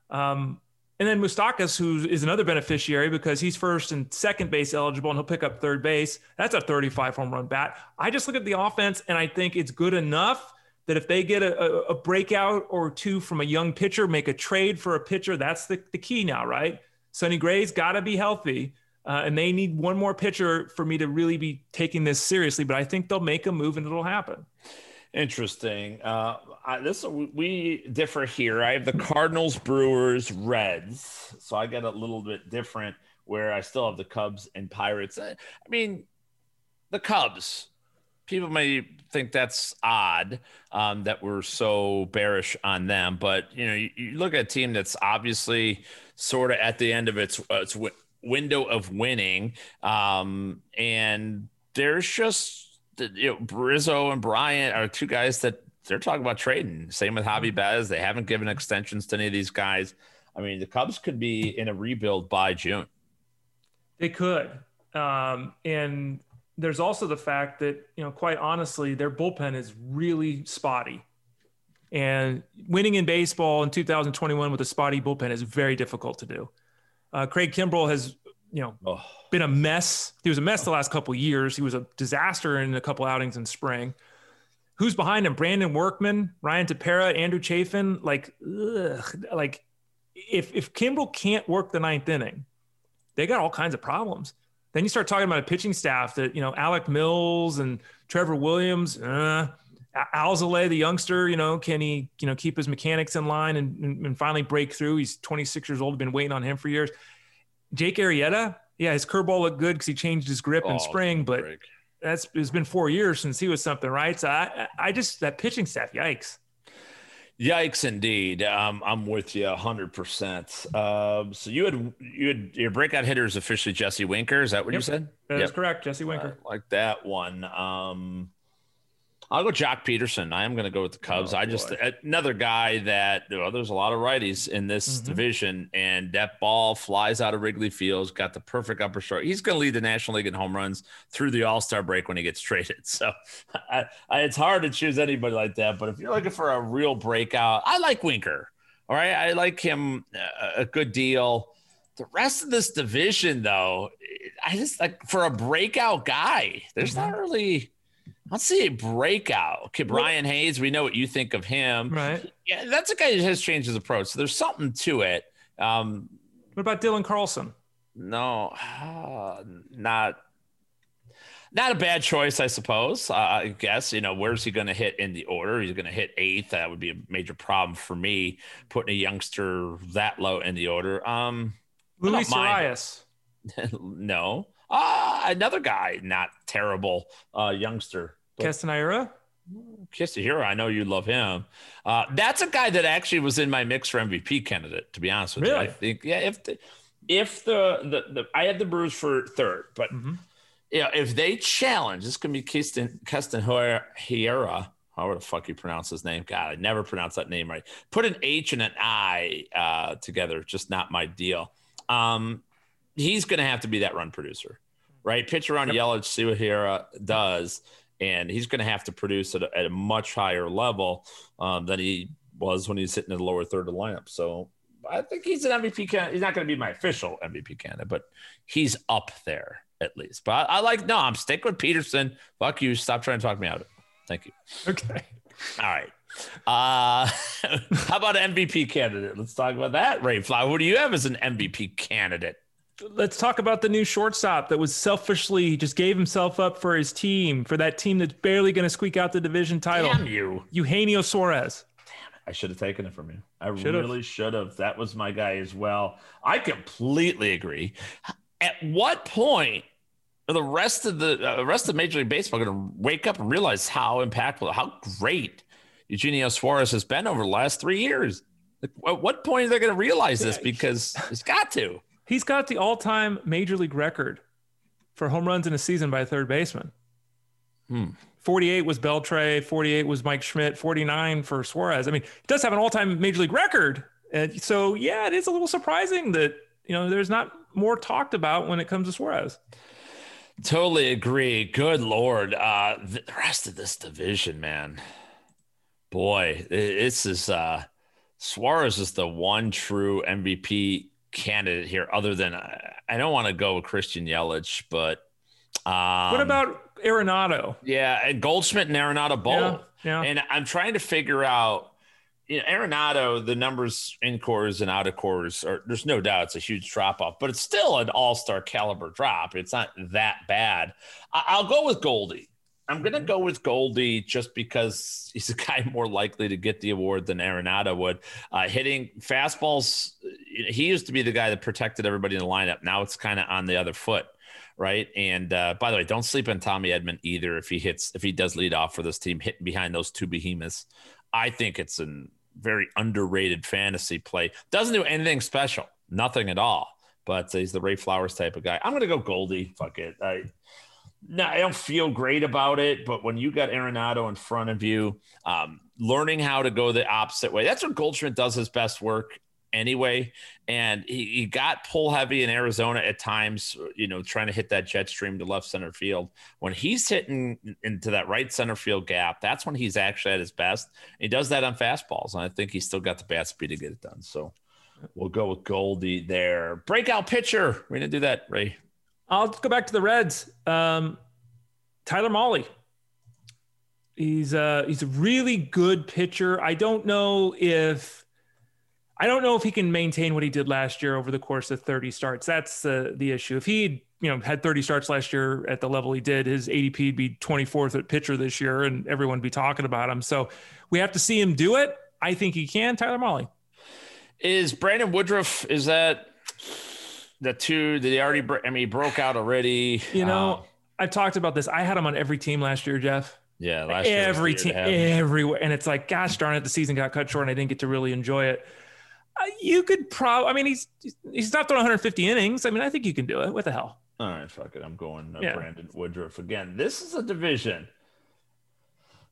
C: Um, and then Moustakas, who is another beneficiary because he's first and second base eligible and he'll pick up third base. That's a 35 home run bat. I just look at the offense and I think it's good enough that if they get a, a, a breakout or two from a young pitcher, make a trade for a pitcher, that's the, the key now, right? Sonny Gray's got to be healthy. Uh, and they need one more pitcher for me to really be taking this seriously. But I think they'll make a move and it'll happen.
B: Interesting. Uh, I, this we differ here. I have the Cardinals, Brewers, Reds, so I get a little bit different. Where I still have the Cubs and Pirates. I mean, the Cubs. people may think that's odd um, that we're so bearish on them, but you know, you, you look at a team that's obviously sort of at the end of its uh, its w- window of winning, um, and there's just you know Rizzo and Bryant are two guys that they're talking about trading. Same with Javi Baez. They haven't given extensions to any of these guys. I mean, the Cubs could be in a rebuild by June.
C: They could. Um, and there's also the fact that, you know, quite honestly, their bullpen is really spotty. And winning in baseball in 2021 with a spotty bullpen is very difficult to do. Uh, Craig Kimbrel has, you know, oh. been a mess. He was a mess the last couple years. He was a disaster in a couple outings in spring. Who's behind him? Brandon Workman, Ryan Tepera, Andrew Chafin. Like, ugh, like if if Kimbrel can't work the ninth inning, they got all kinds of problems. Then you start talking about a pitching staff that you know Alec Mills and Trevor Williams, uh, Alzolay, the youngster. You know, can he you know keep his mechanics in line and, and, and finally break through? He's 26 years old. Been waiting on him for years. Jake Arrieta, yeah, his curveball looked good because he changed his grip oh, in spring, but break. that's it's been four years since he was something, right? So I I just that pitching staff, yikes.
B: Yikes, indeed. Um, I'm with you 100. percent um, So you had you had your breakout hitter is officially Jesse Winker. Is that what
C: yep.
B: you said?
C: That's yep. correct, Jesse Winker.
B: Uh, like that one. Um, I'll go Joc Pederson. I am going to go with the Cubs. Oh, I just boy. another guy that there's a lot of righties in this mm-hmm. division, and that ball flies out of Wrigley Field's Got the perfect upper short. He's going to lead the National League in home runs through the All Star break when he gets traded. So I, I, it's hard to choose anybody like that. But if you're looking for a real breakout, I like Winker. All right, I like him a good deal. The rest of this division, though, I just like for a breakout guy. There's mm-hmm. not really Let's see a breakout. Okay, Brian Hayes, we know what you think of him.
C: Right.
B: Yeah, that's a guy who has changed his approach. So there's something to it. Um,
C: what about Dylan Carlson?
B: No, uh, not not a bad choice, I suppose. Uh, I guess you know where's he going to hit in the order? He's going to hit eighth. That would be a major problem for me putting a youngster that low in the order. Um,
C: Luis Urías.
B: no, uh, another guy, not terrible uh, youngster.
C: Keston Hiura?
B: Hero, I know you love him. Uh, that's a guy that actually was in my mix for MVP candidate. To be honest with
C: really?
B: you, I think yeah. If the if the the, the I had the Brewers for third, but mm-hmm. yeah, if they challenge, this can be Keston Keston Hiura. How the fuck you pronounce his name? God, I never pronounce that name right. Put an H and an I uh, together, just not my deal. Um, he's going to have to be that run producer, right? Pitch around yep. Yelich, see what Hiura does and he's going to have to produce at a, at a much higher level um, than he was when he's sitting in the lower third of the lineup. So I think he's an MVP candidate. He's not going to be my official MVP candidate, but he's up there at least. But I, I like no, I'm sticking with Pederson. Fuck you. Stop trying to talk me out of it. Thank you.
C: Okay.
B: All right. Uh, how about MVP candidate? Let's talk about that. Ray Fly, what do you have as an MVP candidate?
C: Let's talk about the new shortstop that was selfishly just gave himself up for his team, for that team that's barely going to squeak out the division title.
B: Damn you.
C: Eugenio Suarez.
B: Damn it. I should have taken it from you. I should've. really should have. That was my guy as well. I completely agree. At what point are the rest of the uh, rest of Major League Baseball going to wake up and realize how impactful, how great Eugenio Suarez has been over the last three years? At what point are they going to realize this? Because it's got to.
C: He's got the all-time major league record for home runs in a season by a third baseman. Hmm. 48 was Beltre, 48 was Mike Schmidt, 49 for Suarez. I mean, he does have an all-time major league record. And so, yeah, it is a little surprising that, you know, there's not more talked about when it comes to Suarez.
B: Totally agree. Good Lord. Uh, the rest of this division, man. Boy, this is uh, Suarez is the one true MVP candidate here other than I don't want to go with Christian Yelich, but
C: um, what about Arenado?
B: Yeah, Goldschmidt and Arenado both. Yeah, yeah. And I'm trying to figure out, you know, Arenado, the numbers in Coors and out of Coors are there's no doubt it's a huge drop off, but it's still an all star caliber drop. It's not that bad. I- will go with Goldie. I'm going to go with Goldie just because he's a guy more likely to get the award than Arenado would. Uh, hitting fastballs, he used to be the guy that protected everybody in the lineup. Now it's kind of on the other foot, right? And uh, by the way, don't sleep on Tommy Edman either. If he hits, if he does lead off for this team, hitting behind those two behemoths, I think it's a very underrated fantasy play. Doesn't do anything special, nothing at all. But he's the Ray Flowers type of guy. I'm gonna go Goldie. Fuck it. I, no, I don't feel great about it, but when you got Arenado in front of you, um, learning how to go the opposite way, that's what Goldschmidt does his best work anyway. And he, he got pull heavy in Arizona at times, you know, trying to hit that jet stream to left center field. When he's hitting into that right center field gap, that's when he's actually at his best. He does that on fastballs, and I think he's still got the bat speed to get it done. So we'll go with Goldie there. Breakout pitcher. We're gonna do that, Ray.
C: I'll go back to the Reds. Um, Tyler Mahle. He's a he's a really good pitcher. I don't know if I don't know if he can maintain what he did last year over the course of 30 starts. That's the the issue. If he you know had 30 starts last year at the level he did, his ADP would be 24th at pitcher this year, and everyone would be talking about him. So we have to see him do it. I think he can. Tyler Mahle
B: Is Brandon Woodruff? Is that the two? Did he already? I mean, he broke out already.
C: You know, uh, I've talked about this. I had him on every team last year, Jeff.
B: Yeah, last
C: every team, everywhere, and it's like, gosh darn it, the season got cut short, and I didn't get to really enjoy it. You could probably. I mean, he's he's not throwing 150 innings. I mean, I think you can do it. What the hell?
B: All right, fuck it. I'm going uh, yeah. Brandon Woodruff again. This is a division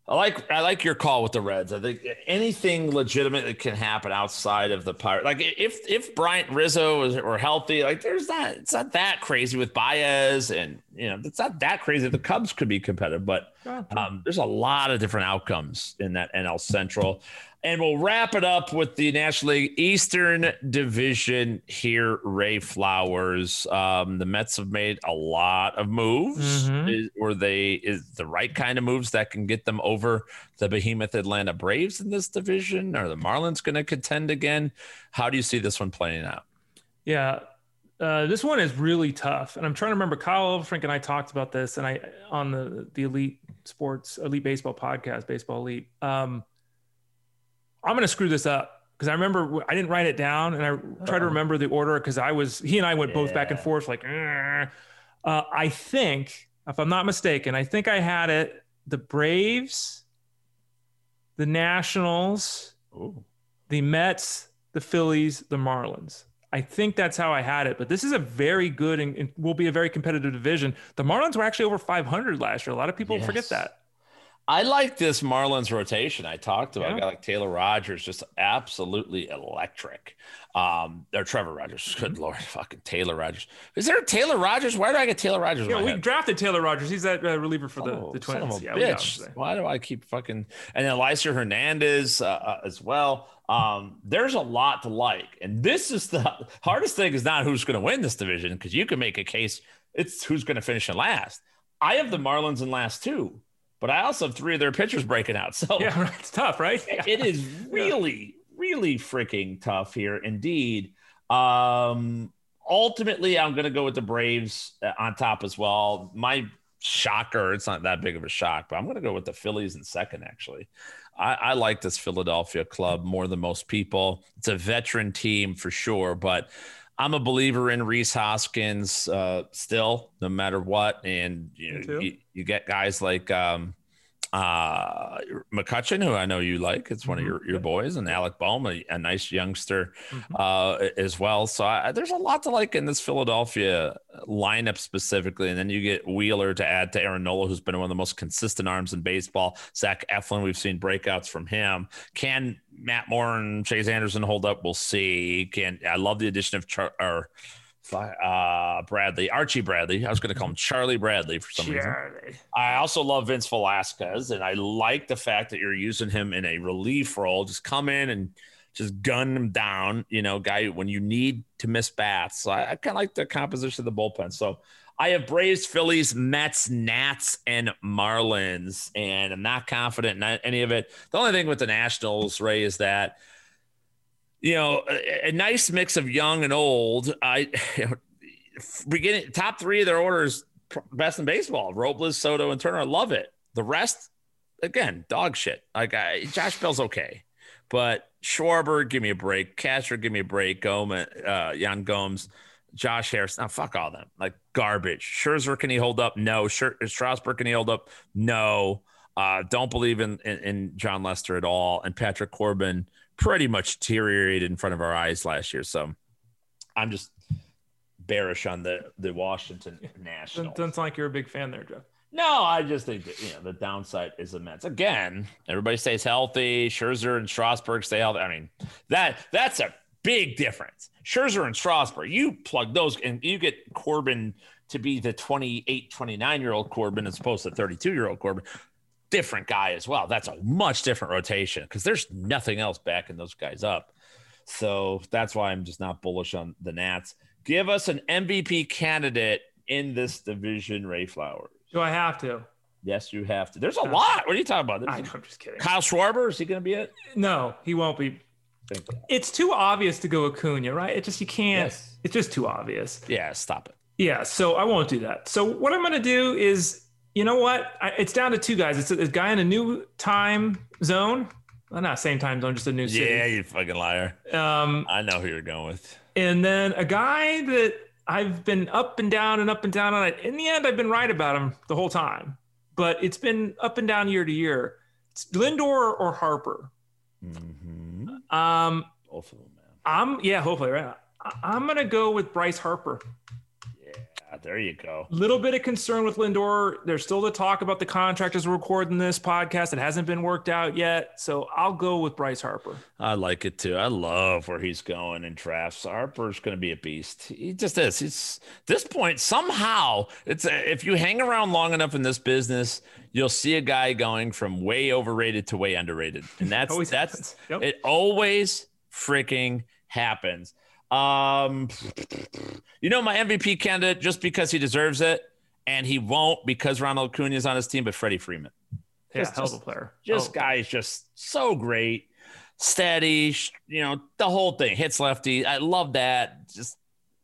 B: I like I like your call with the Reds. I think anything legitimate that can happen outside of the Pirate, like if if Bryant Rizzo was, were healthy, like there's not it's not that crazy with Baez, and you know it's not that crazy. The Cubs could be competitive, but um, there's a lot of different outcomes in that NL Central. And we'll wrap it up with the National League Eastern Division here, Ray Flowers. Um, the Mets have made a lot of moves. Mm-hmm. Is, were they is the right kind of moves that can get them over the behemoth Atlanta Braves in this division? Are the Marlins going to contend again? How do you see this one playing out?
C: Yeah, uh, this one is really tough, and I'm trying to remember. Kyle Elfrink and I talked about this, and I on the the Elite Sports Elite Baseball podcast, Baseball Elite. Um, I'm going to screw this up because I remember I didn't write it down and I Uh-oh. try to remember the order because I was he and I went yeah. both back and forth like uh, I think if I'm not mistaken I think I had it the Braves the Nationals Ooh. the Mets the Phillies the Marlins I think that's how I had it but this is a very good and, and will be a very competitive division the Marlins were actually over 500 last year a lot of people yes. forget that
B: I like this Marlins rotation. I talked about yeah. like Taylor Rogers, just absolutely electric. Um, or Trevor Rogers. Good mm-hmm. lord, fucking Taylor Rogers. Is there a Taylor Rogers? Why do I get Taylor Rogers?
C: Yeah, we head? drafted Taylor Rogers. He's that uh, reliever for the, oh, the Twins.
B: yeah, bitch. Why do I keep fucking and then Elieser Hernandez uh, uh, as well? Um, there's a lot to like, and this is the hardest thing. Is not who's going to win this division because you can make a case. It's who's going to finish in last. I have the Marlins in last too but I also have three of their pitchers breaking out. So
C: yeah, it's tough, right?
B: it is really, really freaking tough here, indeed. Um, ultimately, I'm going to go with the Braves uh, on top as well. My shocker, it's not that big of a shock, but I'm going to go with the Phillies in second. Actually, I, I like this Philadelphia club more than most people. It's a veteran team for sure, but I'm a believer in Rhys Hoskins uh, still, no matter what. And you know, you, you, get guys like um, uh, McCutchen, who I know you like. It's one mm-hmm. of your, your boys, and Alec Bohm, a, a nice youngster mm-hmm. uh, as well. So I, there's a lot to like in this Philadelphia lineup specifically. And then you get Wheeler to add to Aaron Nola, who's been one of the most consistent arms in baseball. Zach Eflin, we've seen breakouts from him. Can Matt Moore and Chase Anderson hold up? We'll see. Can I love the addition of Char- or uh, Bradley, Archie Bradley. I was going to call him Charlie Bradley for some Charlie. reason. I also love Vince Velasquez, and I like the fact that you're using him in a relief role. Just come in and just gun him down, you know, guy when you need to miss bats. So I, I kind of like the composition of the bullpen. So I have Braves, Phillies, Mets, Nats, and Marlins, and I'm not confident in any of it. The only thing with the Nationals, Ray, is that – you know, a, a nice mix of young and old. I beginning top three of their orders best in baseball. Robles, Soto, and Turner. I love it. The rest, again, dog shit. Like I, Josh Bell's okay, but Schwarber, give me a break. Castro, give me a break. Gomes, uh, Yan Gomes, Josh Harris. Now, fuck all them. Like garbage. Scherzer, can he hold up? No. Strasburg, can he hold up? No. Uh, don't believe in, in, in Jon Lester at all. And Patrick Corbin pretty much deteriorated in front of our eyes last year. So I'm just bearish on the the Washington Nationals.
C: Doesn't sound like you're a big fan there, Jeff.
B: No, I just think that you know the downside is immense. Again, everybody stays healthy. Scherzer and Strasburg stay healthy. I mean, that that's a big difference. Scherzer and Strasburg, you plug those and you get Corbin to be the 28, 29 year old Corbin as opposed to 32 year old Corbin. Different guy as well. That's a much different rotation because there's nothing else backing those guys up. So that's why I'm just not bullish on the Nats. Give us an MVP candidate in this division, Ray Flowers.
C: Do I have to?
B: Yes, you have to. There's a lot. What are you talking about?
C: I know, I'm just kidding.
B: Kyle Schwarber is he going to be it?
C: No, he won't be. It's too obvious to go Acuna, right? It just you can't. Yes. It's just too obvious.
B: Yeah, stop it.
C: Yeah, so I won't do that. So what I'm going to do is, you know what? I, it's down to two guys. It's a, a, guy in a new time zone. Well, not same time zone, just a new city.
B: Yeah, you fucking liar. Um, I know who you're going with.
C: And then a guy that I've been up and down and up and down on it. In the end, I've been right about him the whole time, but it's been up and down year to year. It's Lindor or Harper. Mm-hmm. Um, Both of them, man. I'm yeah, hopefully right. I'm gonna go with Bryce Harper.
B: Ah, there you go.
C: Little bit of concern with Lindor. There's still the talk about the contract as we're recording this podcast. It hasn't been worked out yet. So I'll go with Bryce Harper.
B: I like it too. I love where he's going in drafts. Harper's going to be a beast. He just is. He's this point somehow. It's if you hang around long enough in this business, you'll see a guy going from way overrated to way underrated, and that's that's yep. it. Always freaking happens. Um, you know, my MVP candidate, just because he deserves it, and he won't because Ronald Acuna is on his team, but Freddie Freeman.
C: Yeah, just, hell of a player.
B: Just guy is just so great, steady. You know, the whole thing hits lefty. I love that. Just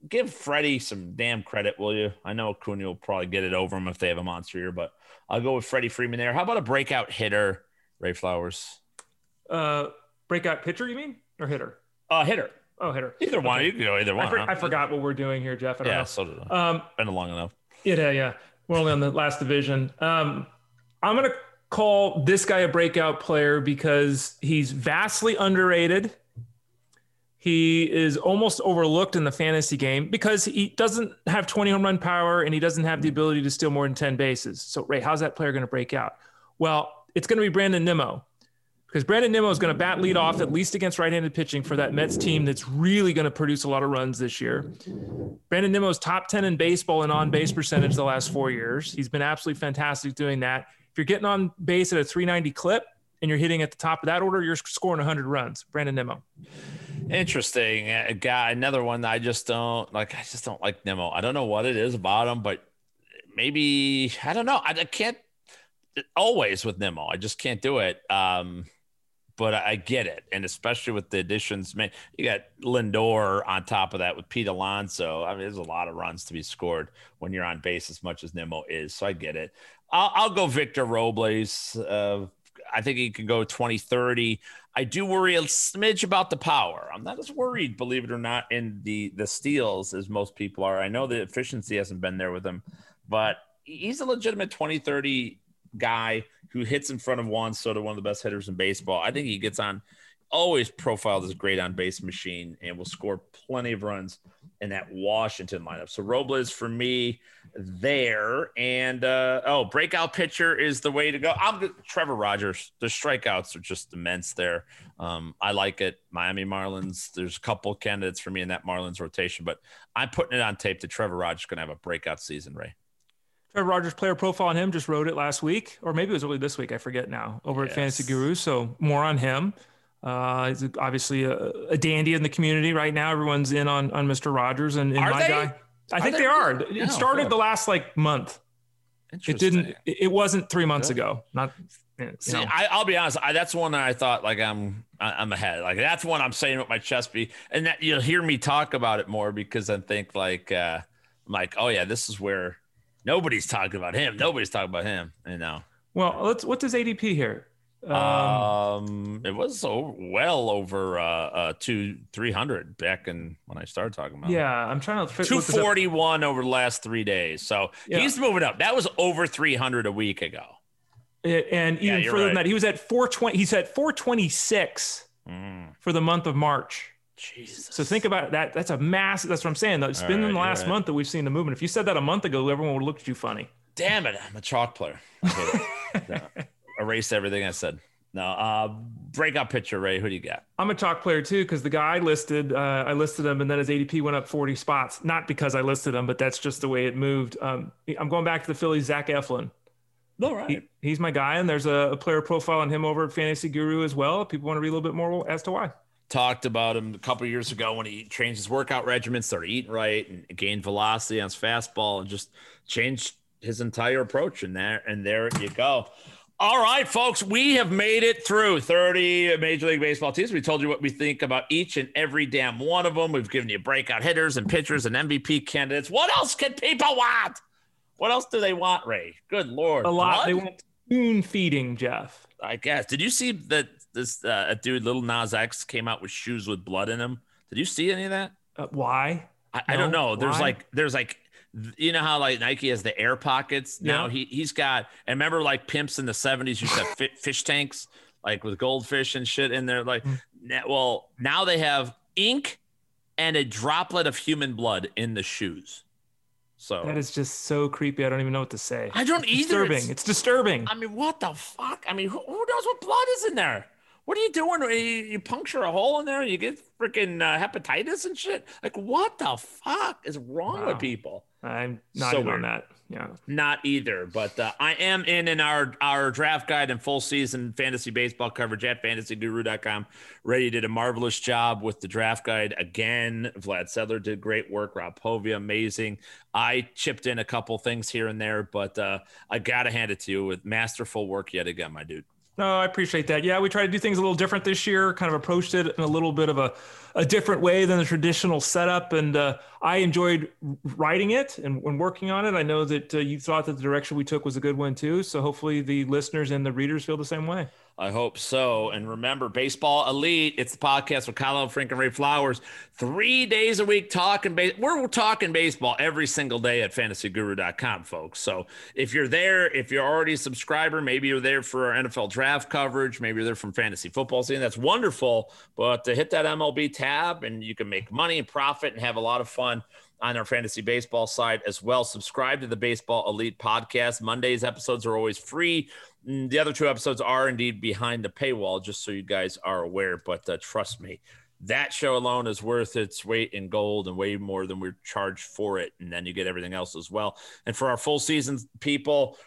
B: give Freddie some damn credit, will you? I know Acuna will probably get it over him if they have a monster year, but I'll go with Freddie Freeman there. How about a breakout hitter, Ray Flowers?
C: Uh, breakout pitcher, you mean, or hitter?
B: Uh, hitter.
C: Oh, hitter.
B: Either okay. one. You can go either one. I,
C: for, huh? I, forgot what we're doing here, Jeff. I
B: yeah,
C: know.
B: so did I. Um, Been long enough.
C: Yeah, yeah. We're only on the last division. Um, I'm gonna call this guy a breakout player because he's vastly underrated. He is almost overlooked in the fantasy game because he doesn't have 20 home run power and he doesn't have the ability to steal more than 10 bases. So, Ray, how's that player going to break out? Well, it's going to be Brandon Nimmo because Brandon Nimmo is going to bat lead off at least against right-handed pitching for that Mets team that's really going to produce a lot of runs this year. Brandon Nimmo is top 10 in baseball and on-base percentage the last four years. He's been absolutely fantastic doing that. If you're getting on base at a 390 clip and you're hitting at the top of that order, you're scoring 100 runs. Brandon Nimmo.
B: Interesting uh, guy. Another one that I just don't like. I just don't like Nimmo. I don't know what it is about him, but maybe I don't know. I, I can't always with Nimmo. I just can't do it. Um, but I get it, and especially with the additions, man, you got Lindor on top of that with Pete Alonso. I mean, there's a lot of runs to be scored when you're on base as much as Nimmo is. So I get it. I'll, I'll go Victor Robles. Uh, I think he can go 20, 30. I do worry a smidge about the power. I'm not as worried, believe it or not, in the the steals as most people are. I know the efficiency hasn't been there with him, but he's a legitimate 20, 30 guy who hits in front of Juan Soto, one of the best hitters in baseball. I think he gets on, always profiled as great on base machine and will score plenty of runs in that Washington lineup. So Robles for me there. And uh, oh, breakout pitcher is the way to go. I'm Trevor Rogers. The strikeouts are just immense there. Um, I like it. Miami Marlins. There's a couple candidates for me in that Marlins rotation, but I'm putting it on tape that Trevor Rogers going to have a breakout season, Ray.
C: Trevor Rogers player profile on him just wrote it last week, or maybe it was early this week. I forget now. Over yes. at Fantasy Guru, so more on him. Uh, he's obviously a, a, dandy in the community right now. Everyone's in on on Mr. Rogers and, and my they? guy. I are think they, they are. It started the last like month. It didn't. It wasn't three months ago. Not.
B: See, I, will be honest. I, that's one that I thought like I'm I'm ahead. Like that's one I'm saying with my chest be, and that you'll hear me talk about it more because I think like uh, I'm like, oh yeah, this is where Nobody's talking about him. Nobody's talking about him. You know.
C: Well, let's. What does ADP here?
B: Um, um, it was so well over uh, uh two three hundred back in when I started talking about.
C: Yeah, I'm trying to
B: two forty one over the last three days. So yeah. he's moving up. That was over three hundred a week ago.
C: and even yeah, further right. than that, he was at four twenty. He's at four twenty six mm. for the month of March.
B: Jesus.
C: So think about that. That's a massive. That's what I'm saying. Though it's All been right, in the last right. month that we've seen the movement. If you said that a month ago, everyone would look at you funny.
B: Damn it! I'm a chalk player. Erase everything I said. No, uh, breakout pitcher, Ray. Who do you got?
C: I'm a chalk player too because the guy I listed, uh, I listed him, and then his ADP went up 40 spots. Not because I listed him, but that's just the way it moved. Um, I'm going back to the Phillies, Zach Eflin.
B: All right. He,
C: he's my guy, and there's a, a, player profile on him over at Fantasy Guru as well. People want to read a little bit more as to why.
B: Talked about him a couple years ago when he changed his workout regimen, started eating right, and gained velocity on his fastball, and just changed his entire approach. And there, and there you go. All right, folks, we have made it through 30 Major League Baseball teams. We told you what we think about each and every damn one of them. We've given you breakout hitters and pitchers and MVP candidates. What else can people want? What else do they want, Ray? Good Lord.
C: A lot. Blood? They want spoon feeding, Jeff.
B: I guess. Did you see that this uh, dude, Lil Nas X, came out with shoes with blood in them? Did you see any of that?
C: Uh, why?
B: I, no, I, don't know. There's why? like, there's like you know how like Nike has the air pockets now he he's got and remember like pimps in the 70s used to have fish tanks like with goldfish and shit in there like mm. well now they have ink and a droplet of human blood in the shoes so
C: that is just so creepy. I don't even know what to say.
B: I don't
C: it's
B: either.
C: Disturbing. It's, it's, disturbing.
B: I mean, what the fuck? I mean, who, who knows what blood is in there? What are you doing? You, you puncture a hole in there, and you get freaking uh, hepatitis and shit. Like, what the fuck is wrong wow. with people?
C: I'm not so in on that. Yeah,
B: not either. But uh, I am in in our our draft guide and full season fantasy baseball coverage at fantasyguru.com. Reddy did a marvelous job with the draft guide again. Vlad Sedler did great work. Rob Povia, amazing. I chipped in a couple things here and there, but uh, I gotta hand it to you with masterful work yet again, my dude.
C: No, I appreciate that. Yeah, we try to do things a little different this year, kind of approached it in a little bit of a, a different way than the traditional setup. And uh, I enjoyed writing it and, and, working on it. I know that uh, you thought that the direction we took was a good one too. So hopefully the listeners and the readers feel the same way.
B: I hope so. And remember, Baseball Elite, it's the podcast with Kyle Elfrink and Ray Flowers. Three days a week talking base. We're talking baseball every single day at fantasyguru.com, folks. So if you're there, if you're already a subscriber, maybe you're there for our NFL draft coverage, maybe you're there from fantasy football season. That's wonderful. But to hit that MLB tab and you can make money and profit and have a lot of fun on our fantasy baseball side as well. Subscribe to the Baseball Elite podcast. Monday's episodes are always free. Mm, the other two episodes are indeed behind the paywall, just so you guys are aware. But uh, trust me, that show alone is worth its weight in gold and way more than we're charged for it. And then you get everything else as well. And for our full season people,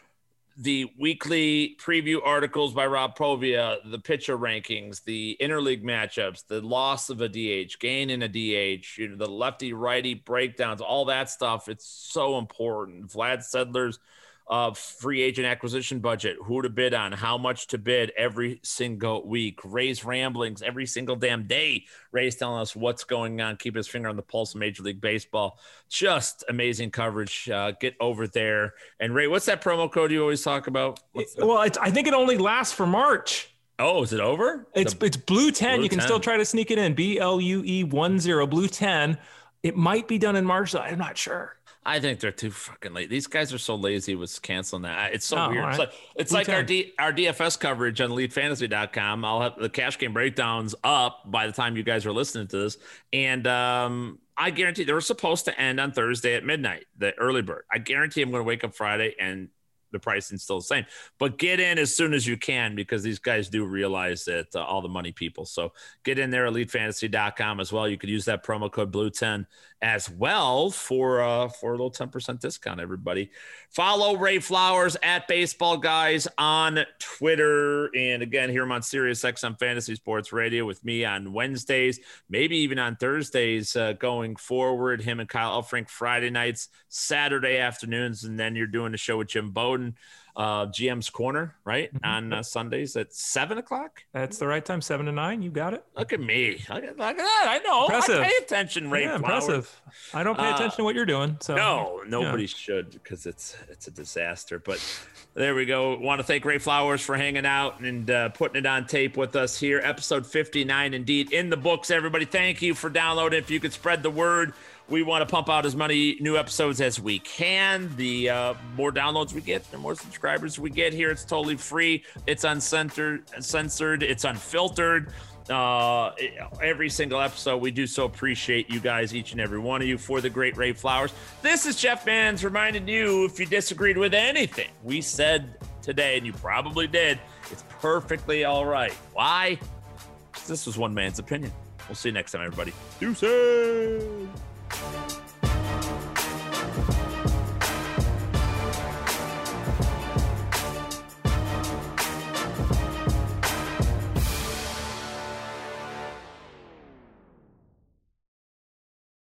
B: the weekly preview articles by Rob Povia, the pitcher rankings, the interleague matchups, the loss of a DH, gain in a DH, you know, the lefty righty breakdowns, all that stuff. It's so important. Vlad Sedler's of free agent acquisition budget, who to bid on, how much to bid every single week. Ray's ramblings every single damn day. Ray's telling us what's going on, keep his finger on the pulse of Major League Baseball. Just amazing coverage. Uh, get over there. And Ray, what's that promo code you always talk about?
C: well, I think it only lasts for March.
B: Oh, is it over?
C: It's the, it's blue 10. Blue you can 10. still try to sneak it in. B L U E 1 0, blue 10. It might be done in March, though. I'm not sure.
B: I think they're too fucking late. These guys are so lazy with canceling that. It's so oh, weird. Right. It's like, it's like our D, our DFS coverage on elitefantasy.com. I'll have the cash game breakdowns up by the time you guys are listening to this. And um, I guarantee they were supposed to end on Thursday at midnight, the early bird. I guarantee I'm going to wake up Friday and the pricing's still the same. But get in as soon as you can because these guys do realize that uh, all the money people. So get in there, elitefantasy.com as well. You could use that promo code Blue10 as well for uh, for a little 10% discount, everybody. Follow Ray Flowers at Baseball Guys on Twitter. And again, here I'm on Sirius XM Fantasy Sports Radio with me on Wednesdays, maybe even on Thursdays uh, going forward. Him and Kyle Elfrink Friday nights, Saturday afternoons, and then you're doing the show with Jim Bowden uh, GM's Corner, right? Mm-hmm. On uh, Sundays at seven o'clock.
C: That's the right time, seven to nine. You got it.
B: Look at me. Look at, look at that. I know. Impressive. I pay attention, Ray. Yeah, impressive.
C: I don't pay attention uh, to what you're doing. So
B: no, nobody yeah. should because it's it's a disaster. But there we go. Want to thank Ray Flowers for hanging out and uh, putting it on tape with us here. Episode 59, indeed, in the books. Everybody, thank you for downloading. If you could spread the word, we want to pump out as many new episodes as we can. The uh, more downloads we get, the more subscribers we get here. It's totally free. It's uncensored, censored. It's unfiltered uh, every single episode. We do so appreciate you guys, each and every one of you, for the great Ray Flowers. This is Jeff Mans reminding you if you disagreed with anything we said today, and you probably did, it's perfectly all right. Why? This was one man's opinion. We'll see you next time, everybody. Deuces. Bye.